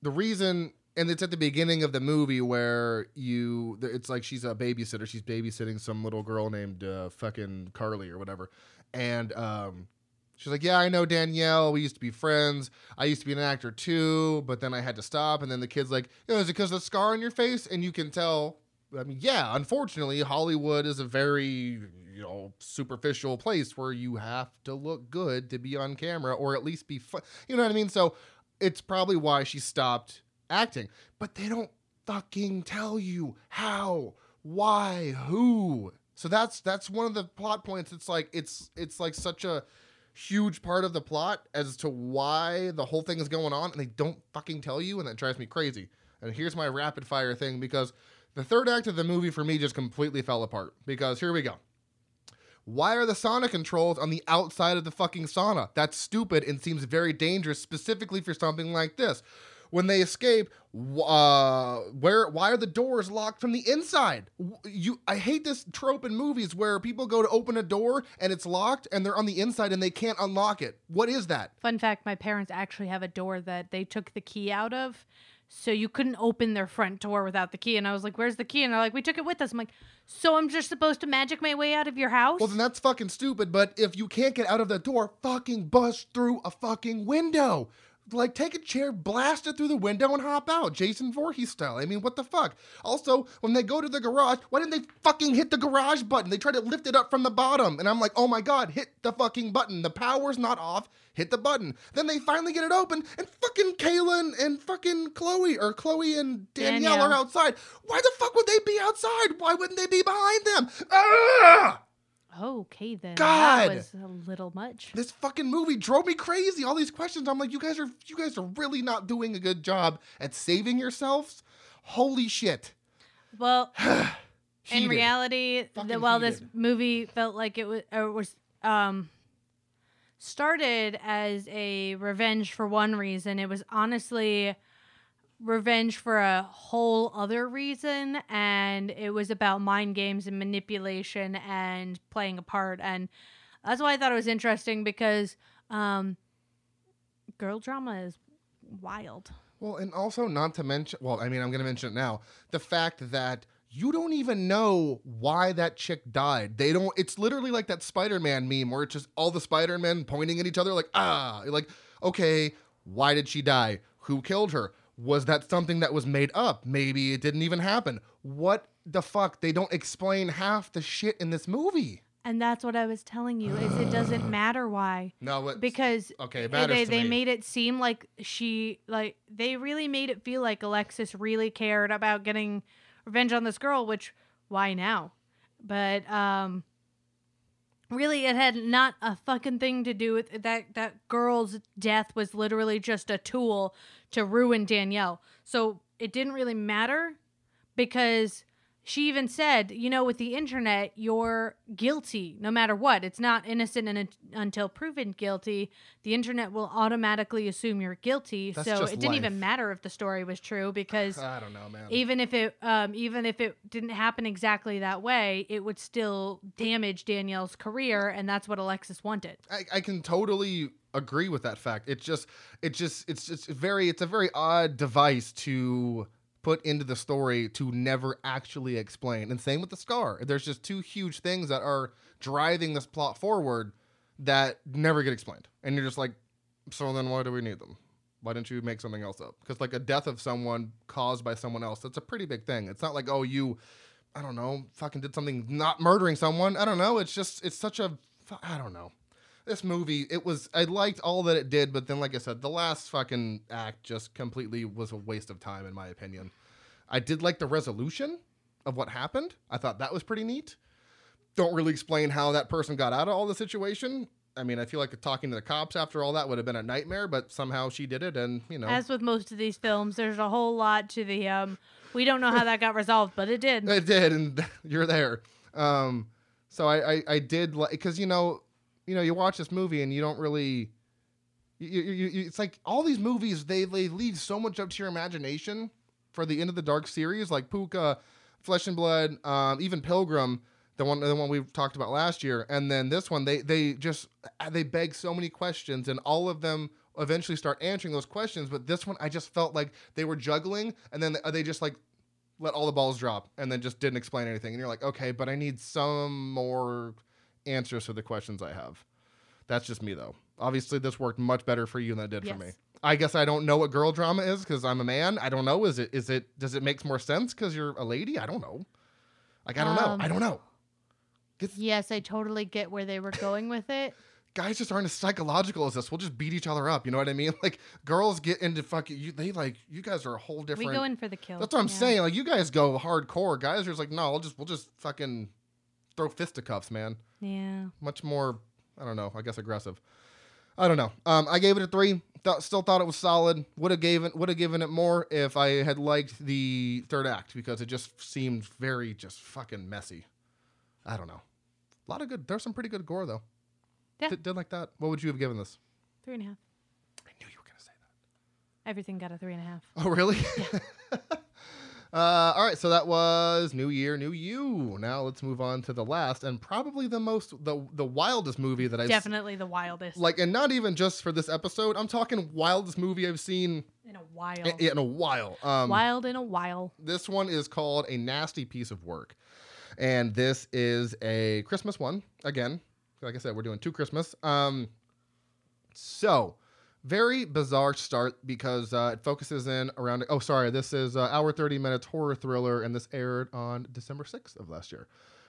the reason, and it's at the beginning of the movie where you, it's like she's a babysitter. She's babysitting some little girl named uh, fucking Carly or whatever, and um, she's like, "Yeah, I know Danielle. We used to be friends. I used to be an actor too, but then I had to stop." And then the kid's like, "You know, is it because of the scar on your face?" And you can tell. I mean, yeah. Unfortunately, Hollywood is a very you know superficial place where you have to look good to be on camera or at least be. You know what I mean? So it's probably why she stopped acting. But they don't fucking tell you how, why, who. So that's that's one of the plot points. It's like it's it's like such a huge part of the plot as to why the whole thing is going on and they don't fucking tell you and that drives me crazy. And here's my rapid fire thing because the third act of the movie for me just completely fell apart because here we go. Why are the sauna controls on the outside of the fucking sauna? That's stupid and seems very dangerous, specifically for something like this. When they escape, uh, where why are the doors locked from the inside? You, I hate this trope in movies where people go to open a door and it's locked and they're on the inside and they can't unlock it. What is that? Fun fact my parents actually have a door that they took the key out of. So you couldn't open their front door without the key. And I was like, where's the key? And they're like, we took it with us. I'm like, so I'm just supposed to magic my way out of your house? Well, then that's fucking stupid. But if you can't get out of the door, fucking bust through a fucking window. Like, take a chair, blast it through the window, and hop out, Jason Voorhees style. I mean, what the fuck? Also, when they go to the garage, why didn't they fucking hit the garage button? They try to lift it up from the bottom, and I'm like, oh my god, hit the fucking button. The power's not off. Hit the button. Then they finally get it open, and fucking Kayla and, and fucking Chloe, or Chloe and Danielle, Danielle. are outside. Why the fuck would they be outside? Why wouldn't they be behind them? Ah! Okay, then. God! That was a little much. this fucking movie drove me crazy. All these questions. I'm like, you guys are you guys are really not doing a good job at saving yourselves. Holy shit. Well, in reality, the, while this movie felt like it was, or was um, started as a revenge for one reason, it was honestly revenge for a whole other reason. And it was about mind games and manipulation and playing a part. And That's why I thought it was interesting because um, girl drama is wild. Well, and also not to mention, well, I mean, I'm going to mention it now. The fact that you don't even know why that chick died. They don't, it's literally like that Spider Man meme where it's just all the Spider Men pointing at each other, like, ah, like, okay, why did she die? Who killed her? Was that something that was made up? Maybe it didn't even happen. What the fuck? They don't explain half the shit in this movie. And that's what I was telling you is it doesn't matter why No, it, because okay, it they matters they, to they me. made it seem like she like they really made it feel like Alexis really cared about getting revenge on this girl, which why now? But um really it had not a fucking thing to do with that that girl's death was literally just a tool to ruin Danielle. So it didn't really matter because she even said, you know, with the internet, you're guilty no matter what. It's not innocent and until proven guilty. The internet will automatically assume you're guilty. That's so it didn't life. even matter if the story was true because I don't know, man. even if it um, even if it didn't happen exactly that way, it would still damage Danielle's career, and that's what Alexis wanted. I, I can totally agree with that fact. It's just, it just, it's just very, it's a very odd device to put into the story to never actually explain. And same with the scar. There's just two huge things that are driving this plot forward that never get explained. And you're just like, so then why do we need them? Why didn't you make something else up? Because like a death of someone caused by someone else, that's a pretty big thing. It's not like, oh, you, I don't know, fucking did something not murdering someone. I don't know. It's just, it's such a I don't know this movie it was i liked all that it did but then like i said the last fucking act just completely was a waste of time in my opinion i did like the resolution of what happened i thought that was pretty neat don't really explain how that person got out of all the situation i mean i feel like talking to the cops after all that would have been a nightmare but somehow she did it and you know As with most of these films, there's a whole lot to the um. We don't know how that got resolved, but it did. It did, and you're there. Um, so I, I, I did like because you know, you know, you watch this movie and you don't really. You, you, you, it's like all these movies they they leave so much up to your imagination for the end of the dark series like Pooka, Flesh and Blood, um, even Pilgrim, the one the one we talked about last year, and then this one they they just they beg so many questions and all of them eventually start answering those questions. But this one I just felt like they were juggling and then they just like let all the balls drop and then just didn't explain anything. And you're like, okay, but I need some more answers to the questions I have. That's just me though. Obviously, this worked much better for you than it did for me. I guess I don't know what girl drama is because I'm a man. I don't know. Is it? Is it? Does it make more sense because you're a lady? I don't know. Like I don't Um, know. I don't know. Yes, I totally get where they were going with it. guys just aren't as psychological as us. We'll just beat each other up. You know what I mean? Like girls get into fucking. You, they like you guys are a whole different. We go in for the kill. That's what I'm yeah. saying. Like you guys go hardcore. Guys are just like, no, we'll just we'll just fucking throw fisticuffs, man. Yeah. Much more, I don't know. I guess aggressive. I don't know. Um, I gave it a three. Th- still thought it was solid. Would have given would have given it more if I had liked the third act because it just seemed very just fucking messy. I don't know. A lot of good. There's some pretty good gore though. Yeah. Did, did like that. What would you have given this? Three and a half. I knew you were gonna say that. Everything got a three and a half. Oh, really? uh, all right, so that was New Year, New You. Now let's move on to the last and probably the most, the the wildest movie that I've s- Definitely the wildest like, and not even just for this episode. I'm talking wildest movie I've seen in a while. i- in a while. Um, Wild in a while. this one is called A Nasty Piece of Work, and this is a Christmas one again. Like I said, we're doing two Christmas. Um, so very bizarre start because uh, it focuses in around. Oh, sorry, this is uh, hour thirty minutes horror thriller, and this aired on December sixth of last year.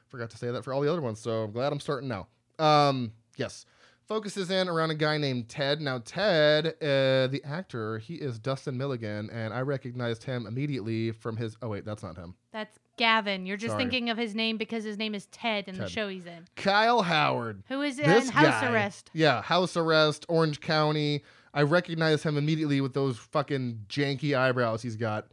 Forgot to say that for all the other ones, so I'm glad I'm starting now. Um, yes. Focuses in around a guy named Ted. Now, Ted, uh, the actor, he is Dustin Milligan, and I recognized him immediately from his. Oh, wait, that's not him. That's Gavin. You're just Sorry. thinking of his name because his name is Ted in the show he's in. Kyle Howard. Who is This in house guy. arrest. Yeah, house arrest, Orange County. I recognize him immediately with those fucking janky eyebrows he's got.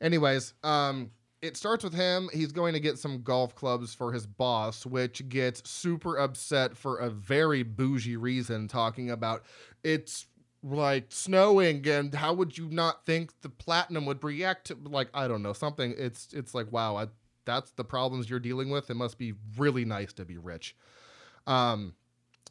Anyways, um, it starts with him. He's going to get some golf clubs for his boss, which gets super upset for a very bougie reason, talking about it's like snowing and how would you not think the platinum would react to like I don't know something. It's it's like wow, I, that's the problems you're dealing with. It must be really nice to be rich. Um,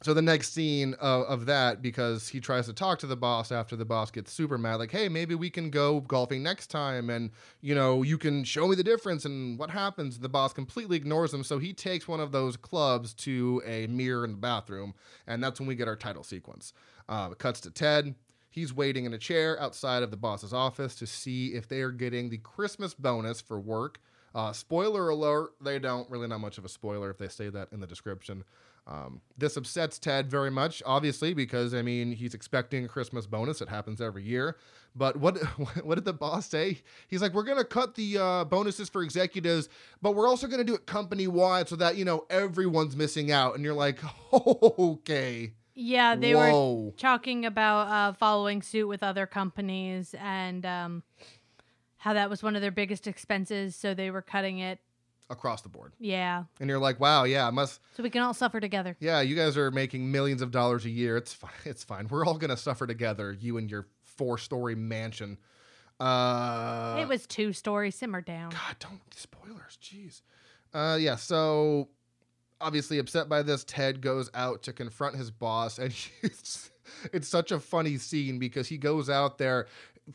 so the next scene of, of that because he tries to talk to the boss after the boss gets super mad like hey maybe we can go golfing next time and you know you can show me the difference and what happens. The boss completely ignores him so he takes one of those clubs to a mirror in the bathroom and that's when we get our title sequence. Uh, it cuts to ted. He's waiting in a chair outside of the boss's office to see if they are getting the christmas bonus for work. Uh, spoiler alert they don't really not much of a spoiler if they say that in the description um, this upsets Ted very much, obviously, because I mean he's expecting a Christmas bonus. It happens every year. But what what did the boss say? He's like, we're gonna cut the uh, bonuses for executives, but we're also gonna do it company wide so that you know everyone's missing out. And you're like, okay. Yeah, they Whoa. were talking about uh, following suit with other companies and um, how that was one of their biggest expenses. So they were cutting it. Across the board. Yeah, And you're like, wow, yeah, it must. so we can all suffer together. Yeah, you guys are making millions of dollars a year. It's fine. It's fine. We're all gonna suffer together. You and your four-story mansion. Uh, it was two story. Simmer down. God, don't spoilers. Jeez. Uh, yeah. So obviously upset by this, Ted goes out to confront his boss, and it's, it's such a funny scene because he goes out there,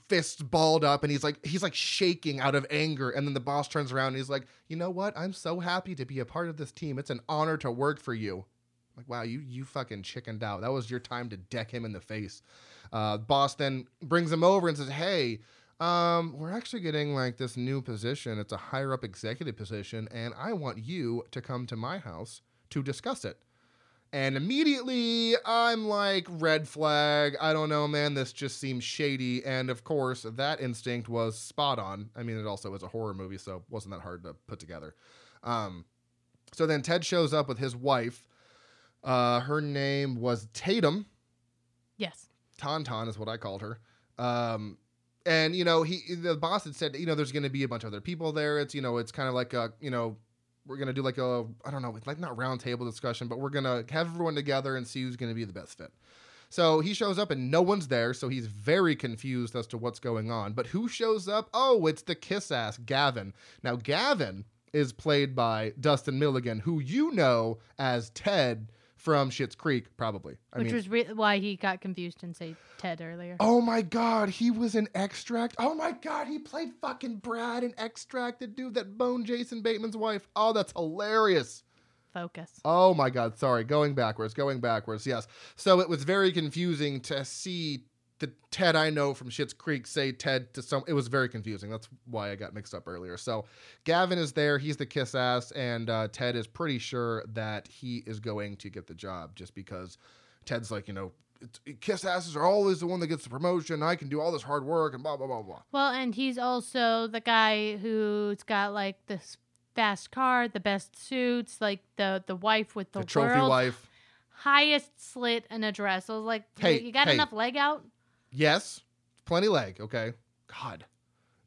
fists balled up, and he's like he's like shaking out of anger, and then the boss turns around and he's like, you know what? I'm so happy to be a part of this team. It's an honor to work for you. Like, wow, you you fucking chickened out. That was your time to deck him in the face. Uh, boss then brings him over and says, "Hey, um, we're actually getting like this new position. It's a higher up executive position, and I want you to come to my house to discuss it." And immediately I'm like, red flag. I don't know, man. This just seems shady. And of course, that instinct was spot on. I mean, it also was a horror movie, so it wasn't that hard to put together. Um, so then Ted shows up with his wife. Uh, her name was Tatum. Yes. Tauntaun is what I called her. Um, and you know, he the boss had said, you know, there's going to be a bunch of other people there. It's you know, it's kind of like a you know, we're to do like a I don't know, like not round table discussion, but we're to have everyone together and see who's to be the best fit. So he shows up and no one's there, so he's very confused as to what's going on. But who shows up? Oh, it's the kiss ass Gavin. Now Gavin is played by Dustin Milligan, who you know as Ted from Schitt's Creek, probably. I Which mean, was re- why he got confused and say Ted earlier. Oh my god, he was an Extract. Oh my god, he played fucking Brad in Extract, the dude that boned Jason Bateman's wife. Oh, that's hilarious. Focus. Oh my god, sorry, going backwards, going backwards. Yes. So it was very confusing to see the Ted I know from Schitt's Creek say Ted to some. It was very confusing. That's why I got mixed up earlier. So Gavin is there. He's the kiss ass, and uh, Ted is pretty sure that he is going to get the job just because Ted's like, you know, it's, kiss asses are always the one that gets the promotion. I can do all this hard work and blah blah blah blah. Well, and he's also the guy who's got like this fast car, the best suits, like the the wife with the, The, trophy world's wife. highest slit in a dress. I was like, Hey, you got hey. enough leg out? Yes, plenty leg. Okay. God.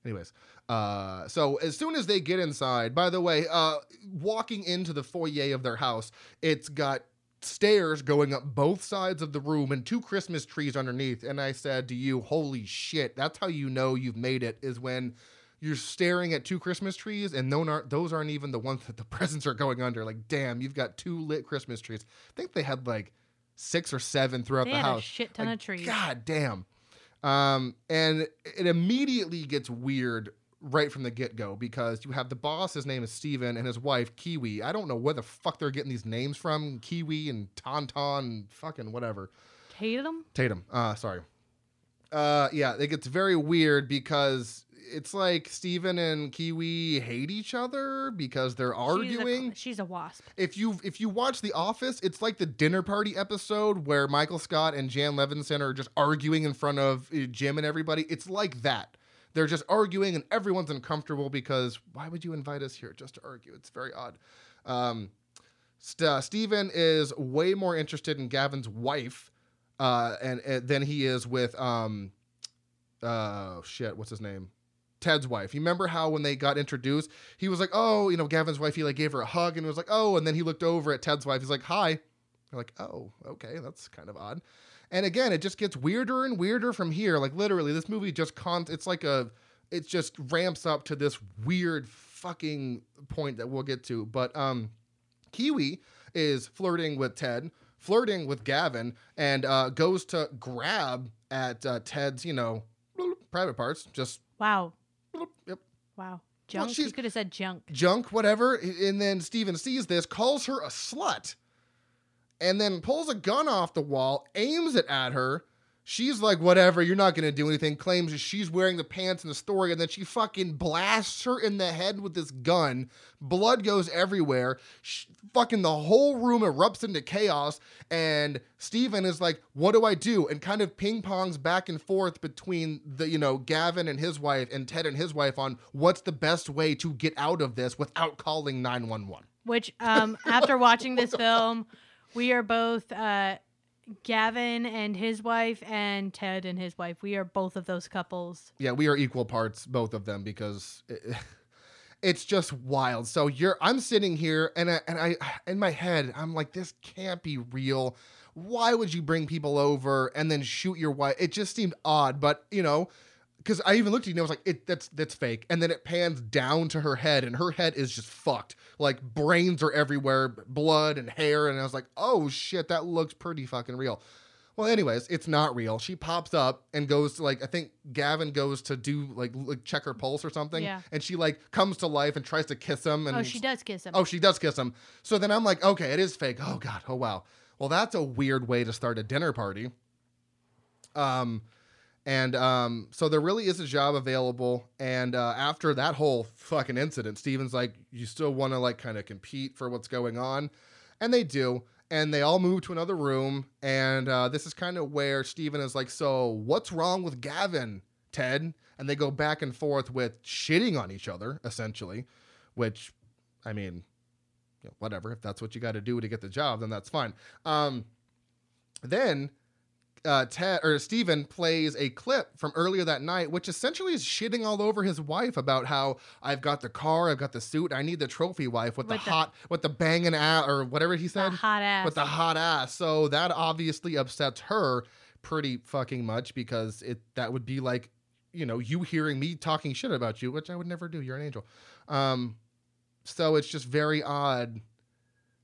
Anyways, uh, so as soon as they get inside, by the way, uh, walking into the foyer of their house, it's got stairs going up both sides of the room and two Christmas trees underneath. And I said to you, "Holy shit! That's how you know you've made it. Is when." You're staring at two Christmas trees, and those aren't those aren't even the ones that the presents are going under. Like, damn, you've got two lit Christmas trees. I think they had like six or seven throughout They the house. a shit ton Like, of trees. God damn. Um, and it immediately gets weird right from the get go because you have the boss, his name is Steven, and his wife, Kiwi. I don't know where the fuck they're getting these names from Kiwi and Tauntaun and fucking whatever. Tatum? Tatum. Uh, sorry. Uh, yeah, it gets very weird because it's like Steven and Kiwi hate each other because they're arguing She's a, she's a wasp. if you if you watch The Office, it's like the dinner party episode where Michael Scott and Jan Levinson are just arguing in front of uh, Jim and everybody. It's like that. They're just arguing and everyone's uncomfortable because why would you invite us here just to argue? It's very odd. Um, St- uh, Steven is way more interested in Gavin's wife uh, and, and than he is with um, uh, shit. What's his name? Ted's wife. You remember how when they got introduced, he was like, "Oh, you know, Gavin's wife." He like gave her a hug and was like, "Oh," and then he looked over at Ted's wife. He's like, "Hi." They're like, "Oh, okay, that's kind of odd." And again, it just gets weirder and weirder from here. Like literally, this movie just con. It's like a. It just ramps up to this weird fucking point that we'll get to. But um, Kiwi is flirting with Ted flirting with Gavin and uh, goes to grab at uh, Ted's, you know, private parts. Just Wow. Yep, Wow. Junk. you she's- could have said junk. junk, whatever. And then Steven sees this, calls her a slut, and then pulls a gun off the wall, aims it at her. She's like, whatever, you're not going to do anything. Claims that she's wearing the pants in the story, and then she fucking blasts her in the head with this gun. Blood goes everywhere. Sh- fucking the whole room erupts into chaos, and Steven is like, what do I do? And kind of ping pongs back and forth between the, you know, Gavin and his wife and Ted and his wife on what's the best way to get out of this without calling 911. Which, um, after watching this film, we are both uh, Gavin and his wife, and Ted and his wife. We are both of those couples. Yeah, we are equal parts, both of them, because it, it's just wild. So you're, I'm sitting here, and I, and I, in my head, I'm like, this can't be real. Why would you bring people over and then shoot your wife? It just seemed odd, but you know, because I even looked at you and I was like, it, that's that's fake. And then it pans down to her head, and her head is just fucked. Like brains are everywhere, blood and hair, and I was like, oh shit, that looks pretty fucking real. Well, anyways, it's not real. She pops up and goes to like I think Gavin goes to do like like check her pulse or something, Yeah. and she like comes to life and tries to kiss him. And Oh, she does kiss him. Oh, she does kiss him. So then I'm like, okay, it is fake. Oh god. Oh wow. Well, that's a weird way to start a dinner party. Um, and um, so there really is a job available. And uh, after that whole fucking incident, Steven's like, you still want to like kind of compete for what's going on, and they do. And they all move to another room. And uh, this is kind of where Steven is like, so what's wrong with Gavin, Ted? And they go back and forth with shitting on each other, essentially, which, I mean, you know, whatever. If that's what you got to do to get the job, then that's fine. Um, then uh, Ted or Steven plays a clip from earlier that night, which essentially is shitting all over his wife about how I've got the car, I've got the suit, I need the trophy wife with, With the the- hot, with the banging ass or whatever he The said, hot ass. with the hot ass. So that obviously upsets her pretty fucking much because it that would be like, you know, you hearing me talking shit about you, which I would never do. You're an angel. Um, so it's just very odd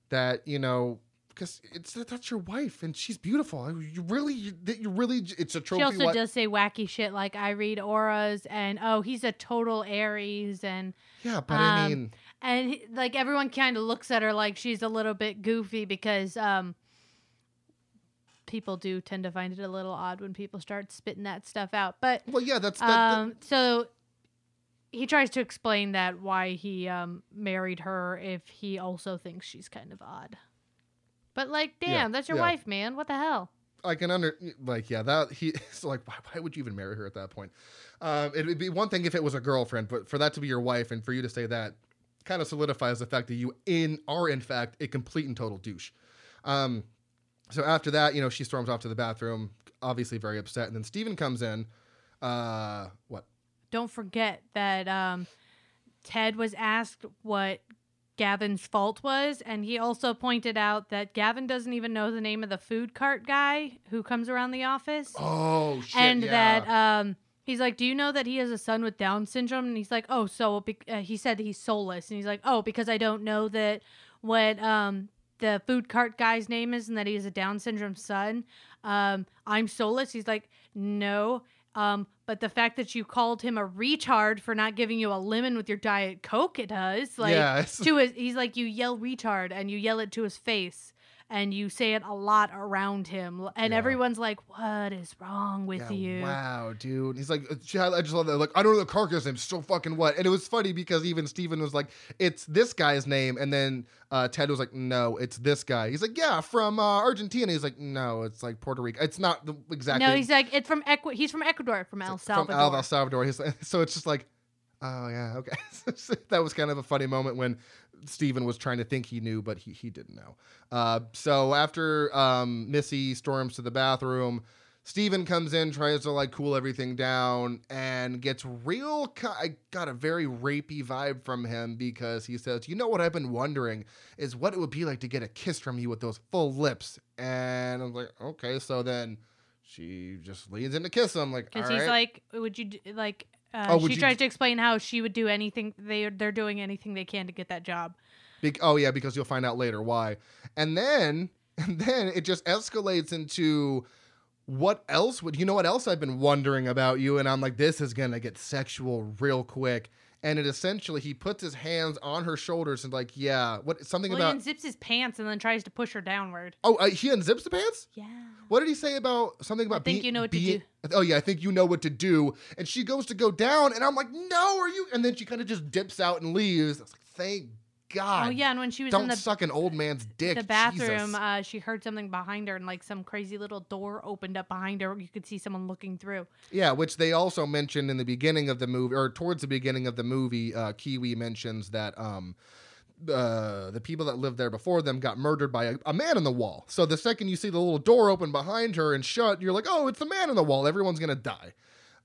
that you know because it's that's your wife and she's beautiful. You really, you, you really, it's a trophy. she also does say wacky shit like I read auras and oh he's a total Aries and yeah, but I um, mean, and he- like everyone kind of looks at her like she's a little bit goofy because um people do tend to find it a little odd when people start spitting that stuff out but well, yeah, that's that, that- um so he tries to explain that why he um married her if he also thinks she's kind of odd but like damn Yeah, that's your yeah. wife man what the hell I can under like yeah that he so like why, why would you even marry her at that point? Um, it would be one thing if it was a girlfriend, but for that to be your wife and for you to say that kind of solidifies the fact that you in are in fact a complete and total douche. Um, so after that, you know, she storms off to the bathroom, obviously very upset, and then Steven comes in. Uh, what? don't forget that um, Ted was asked what Gavin's fault was, and he also pointed out that Gavin doesn't even know the name of the food cart guy who comes around the office, Oh shit! and yeah. that um, he's like, "Do you know that he has a son with Down syndrome?" And he's like, "Oh, so be- uh, he said he's soulless," and he's like, "Oh, because I don't know that what um." The food cart guy's name is, and that he has a Down syndrome son. Um, I'm soulless. He's like, no. Um, but the fact that you called him a retard for not giving you a lemon with your diet coke, it does. Like to his, he's like you yell retard and you yell it to his face and you say it a lot around him, and Yeah. everyone's like, "What is wrong with Yeah, you?" Wow, dude. He's like, I just love that. Like, I don't know the carcass name. So fucking what? And it was funny because even Steven was like, it's this guy's name. And then uh, Ted was like, no, it's this guy. He's like, yeah, from uh, Argentina. He's like, no, it's like Puerto Rico. It's not the exactly. No, he's like, it's from Equ- He's from Ecuador, from El from Salvador. El Salvador. He's like, so it's just like, oh yeah, okay. that was kind of a funny moment when Steven was trying to think he knew, but he, he didn't know. Uh, so after um, Missy storms to the bathroom, Steven comes in, tries to like cool everything down, and gets real. ki- I got a very rapey vibe from him because he says, "You know what I've been wondering is what it would be like to get a kiss from you with those full lips." And I'm like, okay, so then she just leans in to kiss him, like, Because he's right." like, would you like? Uh, Oh, she you tries to explain how she would do anything. They they're doing anything they can to get that job. Bec- oh yeah, because you'll find out later why. And then And then it just escalates into what else would you know what else I've been wondering about you? And I'm like, this is gonna get sexual real quick. And it essentially he puts his hands on her shoulders and like, yeah, what something Well, he about unzips his pants and then tries to push her downward. oh uh, he unzips the pants. Yeah. What did he say about something about? think being- you know what to being- Oh yeah, I think you know what to do. And she goes to go down, and I'm like, no, are you? And then she kind of just dips out and leaves. I was like, thank God. Oh yeah, and when she was Don't in the suck an old man's dick. the bathroom, uh, she heard something behind her, and like some crazy little door opened up behind her. You could see someone looking through. Yeah, which they also mentioned in the beginning of the movie, or towards the beginning of the movie. Uh, Kiwi mentions that um, uh, the people that lived there before them got murdered by a, a man in the wall. So the second you see the little door open behind her and shut, you're like, oh, it's the man in the wall. Everyone's gonna die.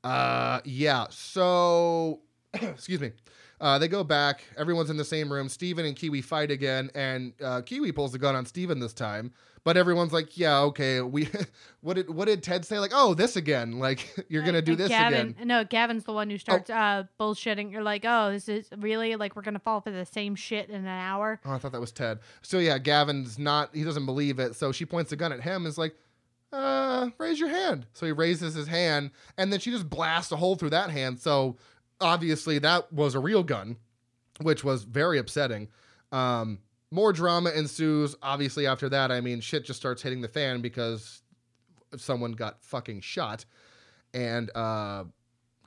Uh, yeah. So, excuse me. Uh, they go back. Everyone's in the same room. Steven and Kiwi fight again, and uh, Kiwi pulls the gun on Steven this time. But everyone's like, "Yeah, okay. We, what did what did Ted say? Like, oh, this again? Like, you're gonna do this Gavin, again?" No, Gavin's the one who starts uh, bullshitting. You're like, oh, this is really like we're gonna fall for the same shit in an hour. Oh, I thought that was Ted. So yeah, Gavin's not. He doesn't believe it. So she points the gun at him. and is like, "Uh, raise your hand." So he raises his hand, and then she just blasts a hole through that hand. So obviously that was a real gun, which was very upsetting. Um, more drama ensues. Obviously after that, I mean, shit just starts hitting the fan because someone got fucking shot, and uh.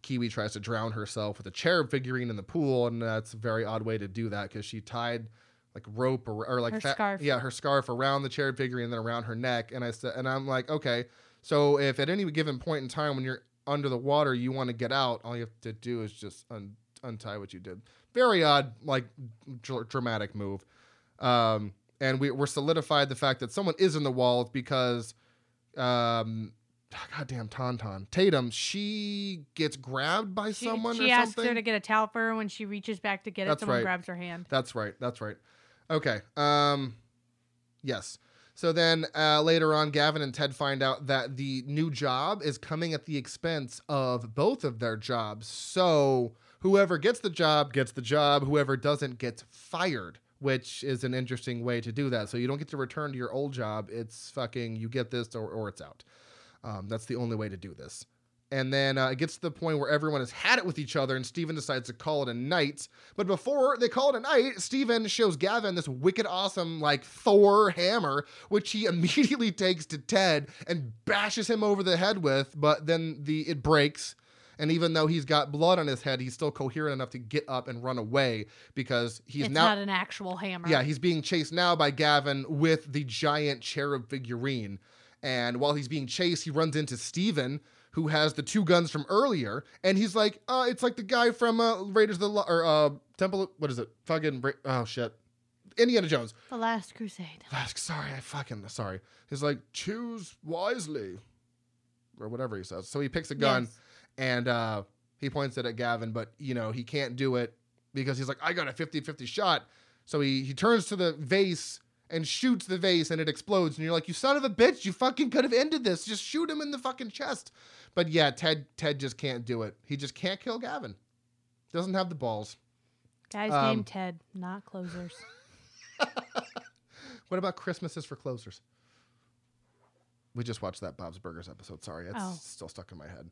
Kiwi tries to drown herself with a cherub figurine in the pool, and that's a very odd way to do that because she tied like rope or, or like Her fa- scarf. yeah, her scarf around the cherub figurine and then around her neck. And I said, and I'm like, okay, so if at any given point in time when you're under the water you want to get out, all you have to do is just un- untie what you did. Very odd, like dr- dramatic move. Um, and we, we're solidified the fact that someone is in the wall because um goddamn tauntaun tatum she gets grabbed by She, someone she or asks something her to get a towel for her when she reaches back to get That's it. Someone right. grabs her hand. that's right that's right okay um yes so then uh, later on gavin and ted find out that the new job is coming at the expense of both of their jobs. So whoever gets the job gets the job. Whoever doesn't gets fired which is an interesting way to do that. So you don't get to return to your old job. It's fucking you get this or, or it's out. Um, that's the only way to do this. And then uh, it gets to the point where everyone has had it with each other, and Steven decides to call it a night. But before they call it a night, Steven shows Gavin this wicked awesome, like Thor hammer, which he immediately takes to Ted and bashes him over the head with. But then the it breaks. And even though he's got blood on his head, he's still coherent enough to get up and run away because he's it's now not an actual hammer. yeah, he's being chased now by Gavin with the giant cherub figurine. And while he's being chased, he runs into Steven, who has the two guns from earlier. And he's like, uh, it's like the guy from uh, Raiders of the Lo- or uh, Temple. What is it? Fucking Ra- oh shit, Indiana Jones. The Last Crusade. Last, sorry, I fucking sorry. He's like, choose wisely, or whatever he says. So he picks a gun Yes. and uh, he points it at Gavin, but you know he can't do it because he's like, I got a 50-50 shot. So he he turns to the vase and shoots the vase, and it explodes. And you're like, you son of a bitch, you fucking could have ended this. Just shoot him in the fucking chest. But yeah, Ted Ted just can't do it. He just can't kill Gavin. Doesn't have the balls. Guy's Um, named Ted, not closers. What about Christmases for closers? We just watched that Bob's Burgers episode. Sorry, it's Oh. still stuck in my head.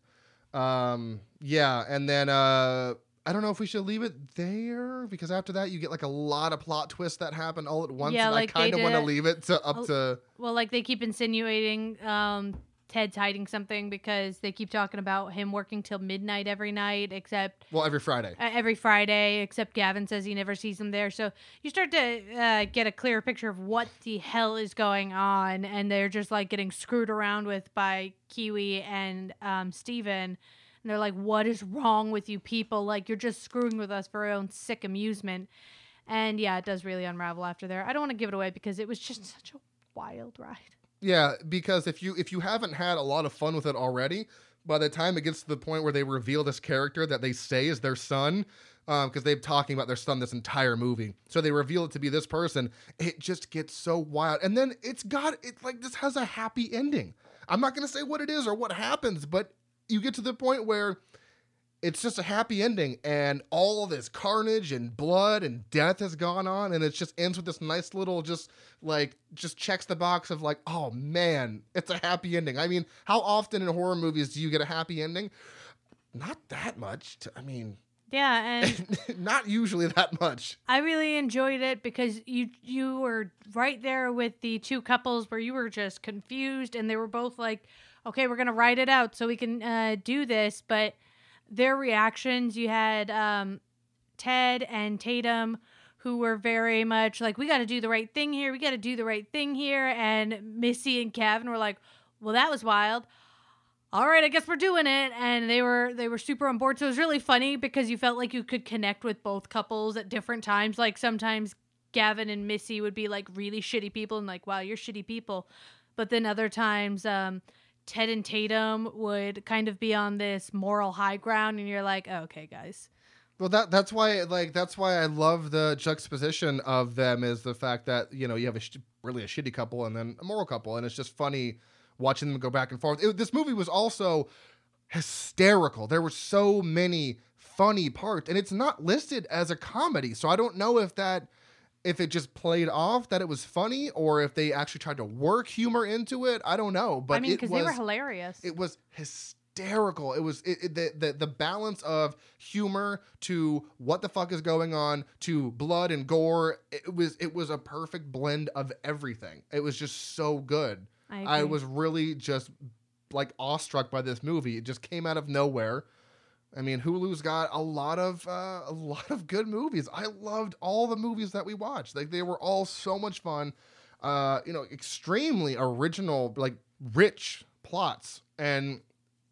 Um, yeah, and then uh, I don't know if we should leave it there because after that you get like a lot of plot twists that happen all at once. Yeah, and like I kind of want to leave it to up Oh. to. Well, like they keep insinuating um, Ted's hiding something because they keep talking about him working till midnight every night, except Well, every Friday. uh, every Friday. Except Gavin says he never sees him there. So you start to uh, get a clearer picture of what the hell is going on, and they're just like getting screwed around with by Kiwi and um, Steven. And they're like, "What is wrong with you people? Like you're just screwing with us for our own sick amusement." And yeah, it does really unravel after there. I don't want to give it away because it was just such a wild ride. Yeah, because if you if you haven't had a lot of fun with it already, by the time it gets to the point where they reveal this character that they say is their son, um, because they've talking about their son this entire movie, so they reveal it to be this person, it just gets so wild, and then it's got it like this has a happy ending. I'm not gonna say what it is or what happens, but you get to the point where it's just a happy ending and all this carnage and blood and death has gone on and it just ends with this nice little just like just checks the box of like oh man it's a happy ending. I mean how often in horror movies do you get a happy ending? Not that much. To, i mean Yeah, and not usually that much. I really enjoyed it because you you were right there with the two couples where you were just confused and they were both like, "Okay, we're gonna write it out so we can uh, do this," but their reactions. You had um, Ted and Tatum who were very much like, "We got to do the right thing here. We got to do the right thing here," and Missy and Kevin were like, "Well, that was wild." all right, I guess we're doing it. And they were they were super on board. So it was really funny because you felt like you could connect with both couples at different times. Like sometimes Gavin and Missy would be like really shitty people and like, wow, you're shitty people. But then other times, um, Ted and Tatum would kind of be on this moral high ground, and you're like, oh, okay, guys. Well, that that's why like that's why I love the juxtaposition of them is the fact that you know you have a sh- really a shitty couple and then a moral couple, and it's just funny watching them go back and forth. It, this movie was also hysterical. There were so many funny parts, and it's not listed as a comedy, so I don't know if that if it just played off that it was funny or if they actually tried to work humor into it. I don't know, but I mean, because they were hilarious. it was hysterical. It was it, it- the, the the balance of humor to what the fuck is going on to blood and gore. It was it was a perfect blend of everything. It was just so good. I, I was really just like awestruck by this movie. It just came out of nowhere. I mean, Hulu's got a lot of uh, a lot of good movies. I loved all the movies that we watched. Like they were all so much fun. Uh, you know, extremely original, like rich plots, and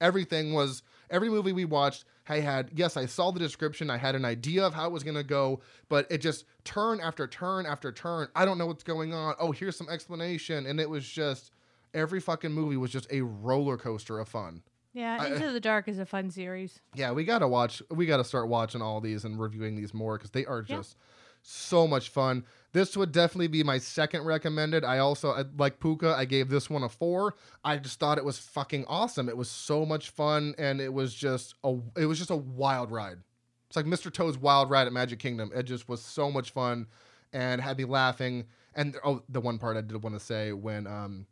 everything was every movie we watched. I had yes, I saw the description. I had an idea of how it was gonna go, but it just turn after turn after turn. I don't know what's going on. Oh, here's some explanation, and it was just every fucking movie was just a roller coaster of fun. Yeah, I- Into the Dark is a fun series. Yeah, we gotta watch. We gotta start watching all these and reviewing these more because they are Yeah. just so much fun. This would definitely be my second recommended. I also like Pooka. I gave this one a four. I just thought it was fucking awesome. It was so much fun, and it was just a it was just a wild ride. It's like Mr. Toad's Wild Ride at Magic Kingdom. It just was so much fun, and had me laughing. And oh, the one part I did want to say when um,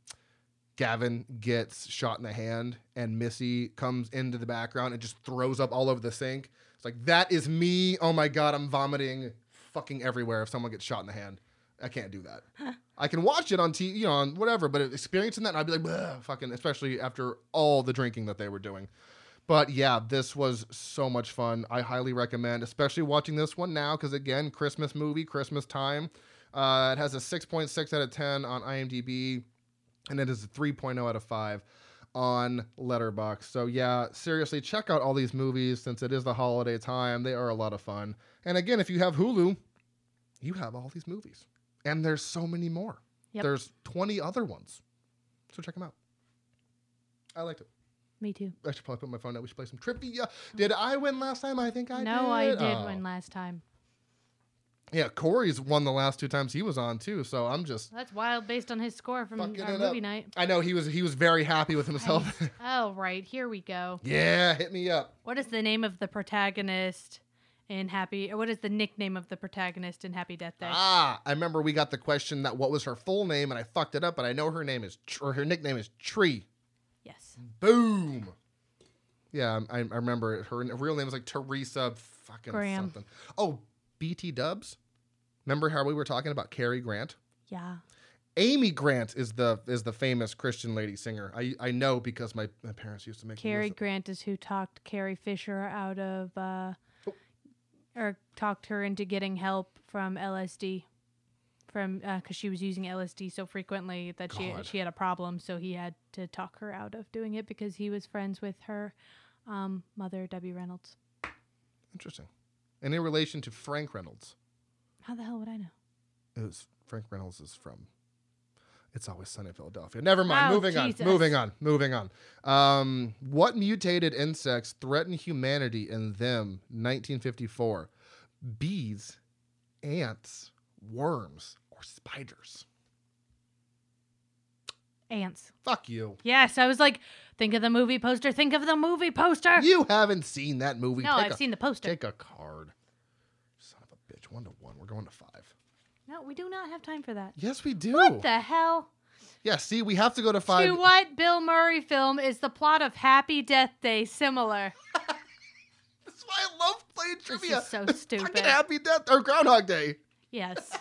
Gavin gets shot in the hand and Missy comes into the background and just throws up all over the sink. It's like that is me. Oh my god, I'm vomiting fucking everywhere if someone gets shot in the hand. I can't do that. I can watch it on TV, you know, on whatever, but experiencing that, I'd be like, fucking, especially after all the drinking that they were doing. But yeah, this was so much fun. I highly recommend, especially watching this one now, because again, Christmas movie, Christmas time. Uh, it has a 6.6 out of 10 on IMDb, and it is a 3.0 out of 5 on Letterboxd. So yeah, seriously, check out all these movies since it is the holiday time. They are a lot of fun. And again, if you have Hulu, you have all these movies, and there's so many more. Yep. There's 20 other ones, so check them out. I liked it. Me too. I should probably put my phone down. We should play some trivia. Did I win last time? I think I no, did. No, I did Oh. win last time. Yeah, Corey's won the last two times he was on too. So I'm just. That's wild based on his score from our movie up. night. I know he was he was very happy with himself. Oh, right. Here we go. yeah, hit me up. What is the name of the protagonist in Happy, or what is the nickname of the protagonist in Happy Death Day? Ah, I remember we got the question that what was her full name, and I fucked it up, but I know her name is or her nickname is Tree. yes. Boom. Yeah, I, I remember her real name was like Teresa fucking Graham. something. Oh, BT Dubs. Remember how we were talking about Cary Grant? Yeah. Amy Grant is the is the famous Christian lady singer. I I know because my, my parents used to make Cary. Grant is who talked Carrie Fisher out of, uh, Oh. or talked her into getting help from LSD, from because she was using LSD so frequently that she she had a problem. So he had to talk her out of doing it because he was friends with her um, mother, Debbie Reynolds. Interesting. And in relation to Frank Reynolds, How the hell would I know? it was Frank Reynolds is from. It's always sunny in Philadelphia. Never mind. Oh, moving Jesus. on. Moving on. Moving on. Um, what mutated insects threaten humanity in them? 1954. Bees, ants, worms, or spiders? Ants. Fuck you. Yes, I was like, think of the movie poster. Think of the movie poster. You haven't seen that movie. no, Take I've a- seen the poster. Take a card. Son of a bitch. One to one. We're going to five. no, we do not have time for that. Yes, we do. What the hell? Yeah, see, we have to go to five. To what Bill Murray film is the plot of Happy Death Day similar? That's why I love playing trivia. is so It's stupid. Fucking Happy Death or Groundhog Day. Yes.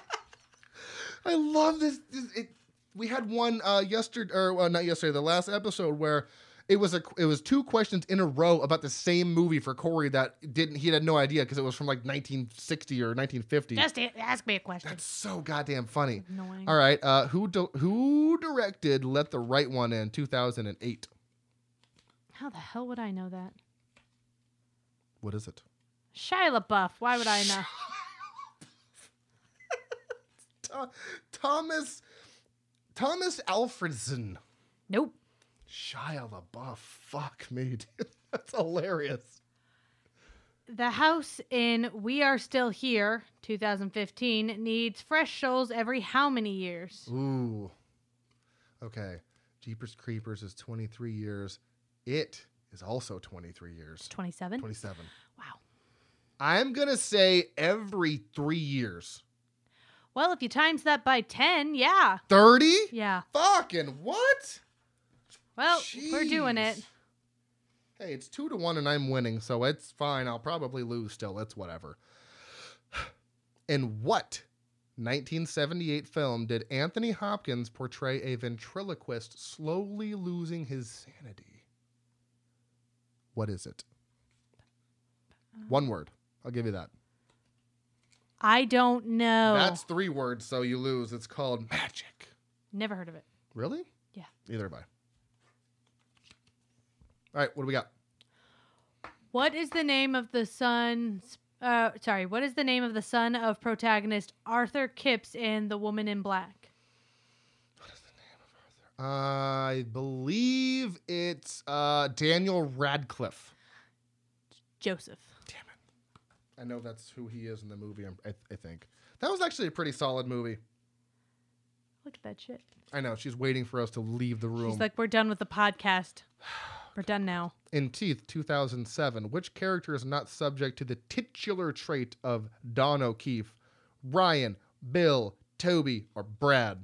I love this. this it, we had one uh, yesterday, or not yesterday, the last episode where it was a it was two questions in a row about the same movie for Corey that didn't he had no idea because it was from like 1960 or 1950. Just ask me a question. That's so goddamn funny. Annoying. All right, uh, who do, who directed Let the Right One In 2008? How the hell would I know that? What is it? Shia LaBeouf. Why would I know? Tho- Thomas Thomas Alfredson. nope. Shia LaBeouf. Fuck me, dude. That's hilarious. The house in We Are Still Here, 2015, needs fresh shoals every how many years? Ooh. Okay. Jeepers Creepers is 23 years. It is also 23 years. 27. 27. Wow. I'm going to say every three years. Well, if you times that by 10, yeah. 30? Yeah. Fucking what? Well, we're doing it. Hey, it's two to one and I'm winning, so it's fine. I'll probably lose still. It's whatever. In what 1978 film did Anthony Hopkins portray a ventriloquist slowly losing his sanity? What is it? One word. I'll give you that. I don't know. That's three words, so you lose. It's called magic. Never heard of it. Really? Yeah. Neither have I. All right, what do we got? What is the name of the son? Uh, sorry. What is the name of the son of protagonist Arthur Kipps in The Woman in Black? What is the name of Arthur? I believe it's uh, Daniel Radcliffe. Joseph. Damn it. I know that's who he is in the movie, I, I think. That was actually a pretty solid movie. Look at that shit. I know. She's waiting for us to leave the room. She's like, we're done with the podcast. We're done now. in Teeth 2007, which character is not subject to the titular trait of Dawn O'Keefe? Ryan, Bill, Toby, or Brad?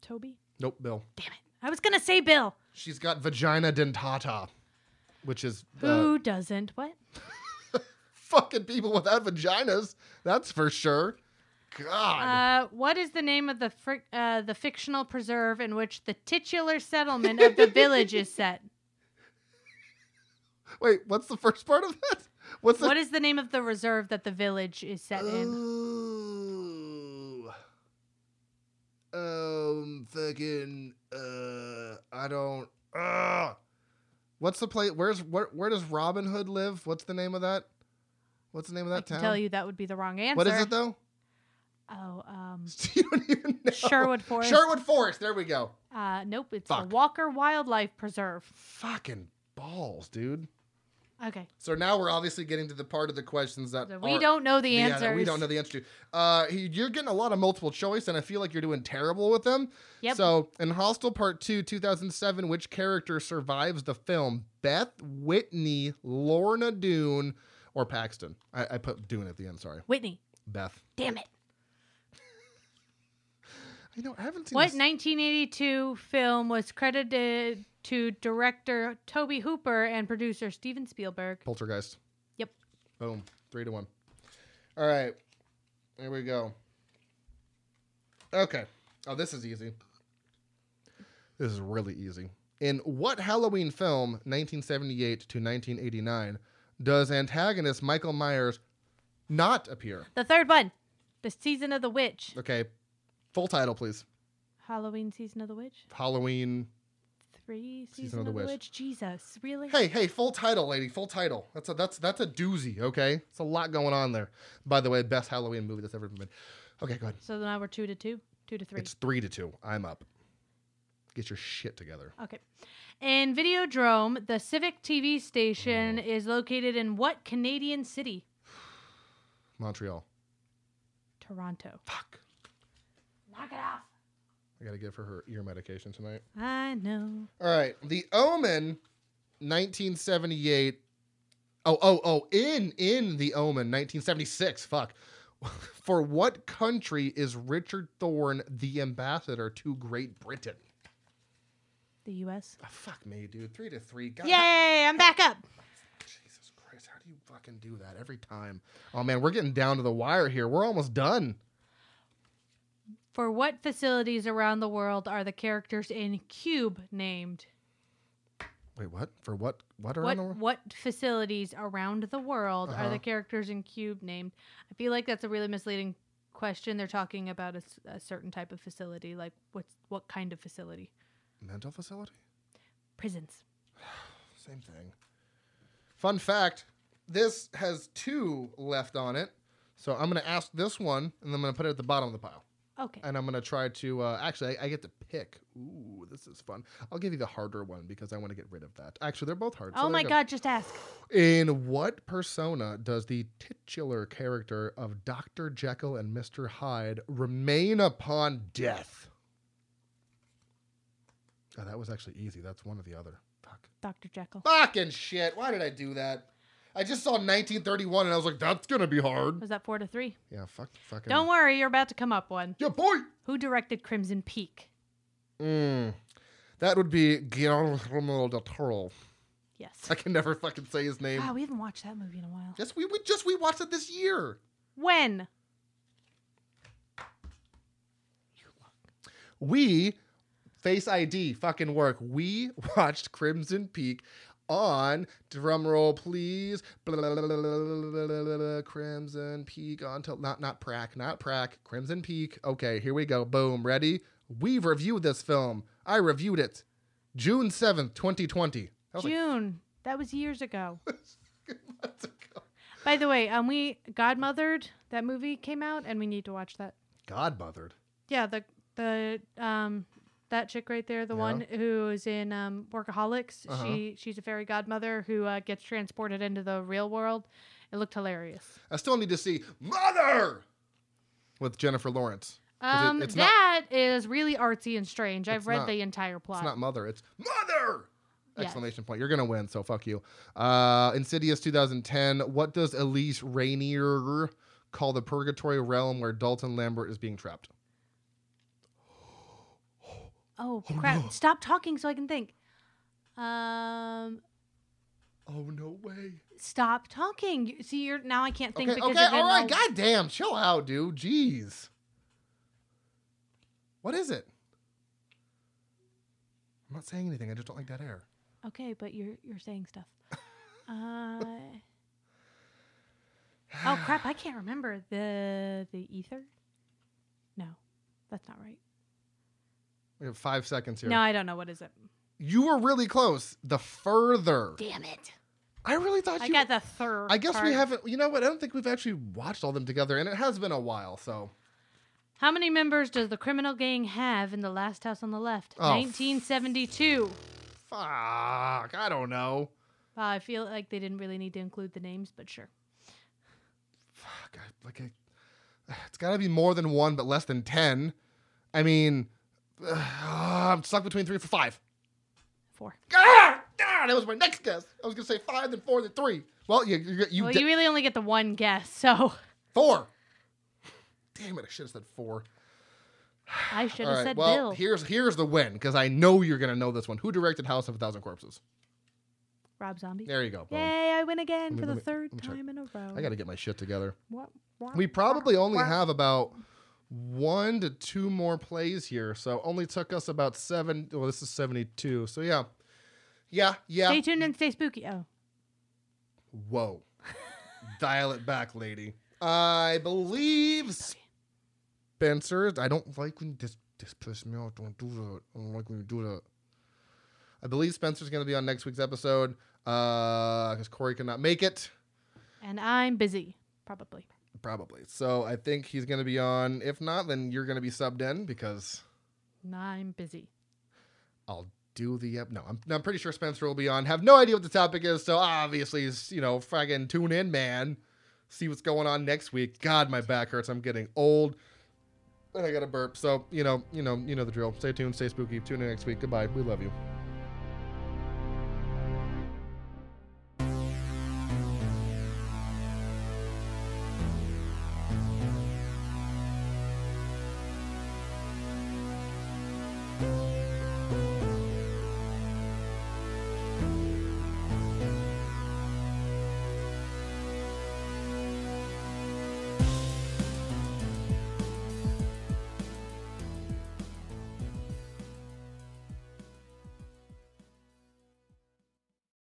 Toby? Nope, Bill. Damn it. I was going to say Bill. She's got vagina dentata, which is uh, Who doesn't? What? fucking people without vaginas. That's for sure. God. Uh, what is the name of the fric- uh, the fictional preserve in which the titular settlement of the village is set? Wait, what's the first part of that? What's the What is the name of the reserve that the village is set in? Ooh. Um, fucking. Uh, I don't. Uh, what's the place? Where's where? Where does Robin Hood live? What's the name of that? What's the name of that town? I can town? tell you that would be the wrong answer. What is it though? Oh, um, you don't even know. Sherwood Forest. Sherwood Forest. There we go. uh, nope, it's Fuck. the Walker Wildlife Preserve. Fucking balls, dude. Okay, So now we're obviously getting to the part of the questions that so we don't know the Yeah, answers. we don't know the answer to. Uh, you're getting a lot of multiple choice, and I feel like you're doing terrible with them. Yep. So, in Hostel Part 2, 2007, which character survives the film? Beth, Whitney, Lorna Doone, or Paxton? I, I put Doone at the end, sorry. Whitney. Beth. Damn it. Know, I haven't seen What this. 1982 film was credited to director Tobe Hooper and producer Steven Spielberg? Poltergeist. Yep. Boom. Three to one. All right. Here we go. Okay. Oh, this is easy. This is really easy. In what Halloween film, 1978 to 1989, does antagonist Michael Myers not appear? The third one. The Season of the Witch. Okay. Full title, please. Halloween Season of the Witch? Halloween. Three Season, Season of, the Witch. Witch. Jesus, really? Hey, hey, full title, lady. Full title. That's a that's that's a doozy. Okay, it's a lot going on there. By the way, best Halloween movie that's ever been made. Okay, go ahead. So now we're two to two? Two to three. It's three to two. I'm up. Get your shit together. Okay. In Videodrome, the Civic TV Oh. station mm. is located in what Canadian city? Montreal. Toronto. Fuck. Knock it off. I gotta give her her ear medication tonight. I know. All right, The Omen, 1978. Oh, oh, oh! In in The Omen, 1976. Fuck. For what country is Richard Thorne the ambassador to Great Britain? The U.S. Oh, ah, fuck me, dude. Three to three. God, Yay! I'm back up. Jesus Christ, how do you fucking do that every time? Oh man, we're getting down to the wire here. We're almost done. For what facilities around the world are the characters in Cube named? Wait, what? For what? What around What the world? what facilities around the world are Uh-huh. the characters in Cube named? I feel like that's a really misleading question. They're talking about a certain type of facility, like what's what kind of facility? Mental facility? Prisons. Same thing. Fun fact this has two left on it. So I'm going to ask this one, and then I'm going to put it at the bottom of the pile. Okay. And I'm going to try to, uh, actually, I, I get to pick. Ooh, this is fun. I'll give you the harder one because I want to get rid of that. Actually, they're both hard. oh my go. God! Just ask. In what persona does the titular character of Dr. Jekyll and Mr. Hyde remain upon death? Oh, that was actually easy. That's one or the other. Fuck. Dr. Jekyll. Fucking shit. Why did I do that? I just saw 1931 and I was like, that's to be hard. Was that four to three? Yeah, fuck. Fucking. Don't worry, you're about to come up one. Yeah, boy. Who directed Crimson Peak? Mm. That would be Guillermo del Toro. Yes. I can never fucking say his name. Wow, we haven't watched that movie in a while. Yes, we, we just we watched it this year. When? We Face ID fucking work. We watched Crimson Peak on drumroll please blah, blah, blah, Crimson Peak on to, not not Prack not Prack Crimson Peak okay here we go boom ready we've reviewed this film I reviewed it June 7th 2020 that was like June. That was years ago. months ago. By the way, um, we Godmothered. That movie came out, and we need to watch that. Godmothered Yeah, the the um that chick right there, the Yeah. one who is in um Workaholics. Uh-huh. She she's a fairy godmother who uh, gets transported into the real world. It looked hilarious. I still need to see Mother with Jennifer Lawrence Is it- Um, it's not- that is really artsy and strange. I've read not- the entire plot. It's not mother. It's mother. Yes. Exclamation point. You're gonna win, so fuck you. Uh, Insidious 2010. What does Elise Rainier call the purgatory realm where Dalton Lambert is being trapped? Oh Oh, crap! no. Stop talking so I can think. Um, Oh no way. stop talking. You- See, you're now I can't think Okay, because okay, all right. God damn, chill out, dude. Jeez. What is it? I'm not saying anything. I just don't like that air. Okay, but you're you're saying stuff. uh, oh crap! I can't remember the the ether. No, that's not right. We have five seconds here. No, I don't know what is it. You were really close. The further. Damn it! I really thought I you. got the third. I guess we part. haven't. You know what? I don't think we've actually watched all them together, and it has been a while. So How many members does the criminal gang have in the Last House on the Left? Oh, 1972. fuck. I don't know. Uh, I feel like they didn't really need to include the names, but sure. Fuck. I, like, I, it's got to be more than one, but less than ten. I mean, I'm stuck between three and five. Four. Ah, ah, that was my next guess. I was gonna say five, then four, then three. Well, you you, you well, you really only get the one guess, so four. Damn it! I should have said four. I should have right. said well, Bill. here's here's the win because I know you're gonna know this one. Who directed House of a Thousand Corpses? Rob Zombie. There you go. boom. Yay! I win again me- for the me- third let me check. time in a row. I got to get my shit together. What, what, We probably only what? have about one to two more plays here, so only took us about seven. Well, this is seventy-two. So yeah, yeah, yeah. Stay tuned and stay spooky. Oh, Whoa, dial it back, lady. I believe Spencer. I don't like when this this pisses me off. Don't do that. I don't like when you do that. I believe Spencer's going to be on next week's episode uh, because Corey cannot make it. and I'm busy. Probably. Probably. So I think he's going to be on. If not, then you're going to be subbed in because I'm busy. I'll do the. ep- No, I'm, I'm pretty sure Spencer will be on. Have no idea what the topic is. So obviously, he's, you know, friggin' tune in, man. See what's going on next week. God, my back hurts. I'm getting old. And I got a burp. So you know, you know, you know the drill. Stay tuned. Stay spooky. Tune in next week. Goodbye. We love you.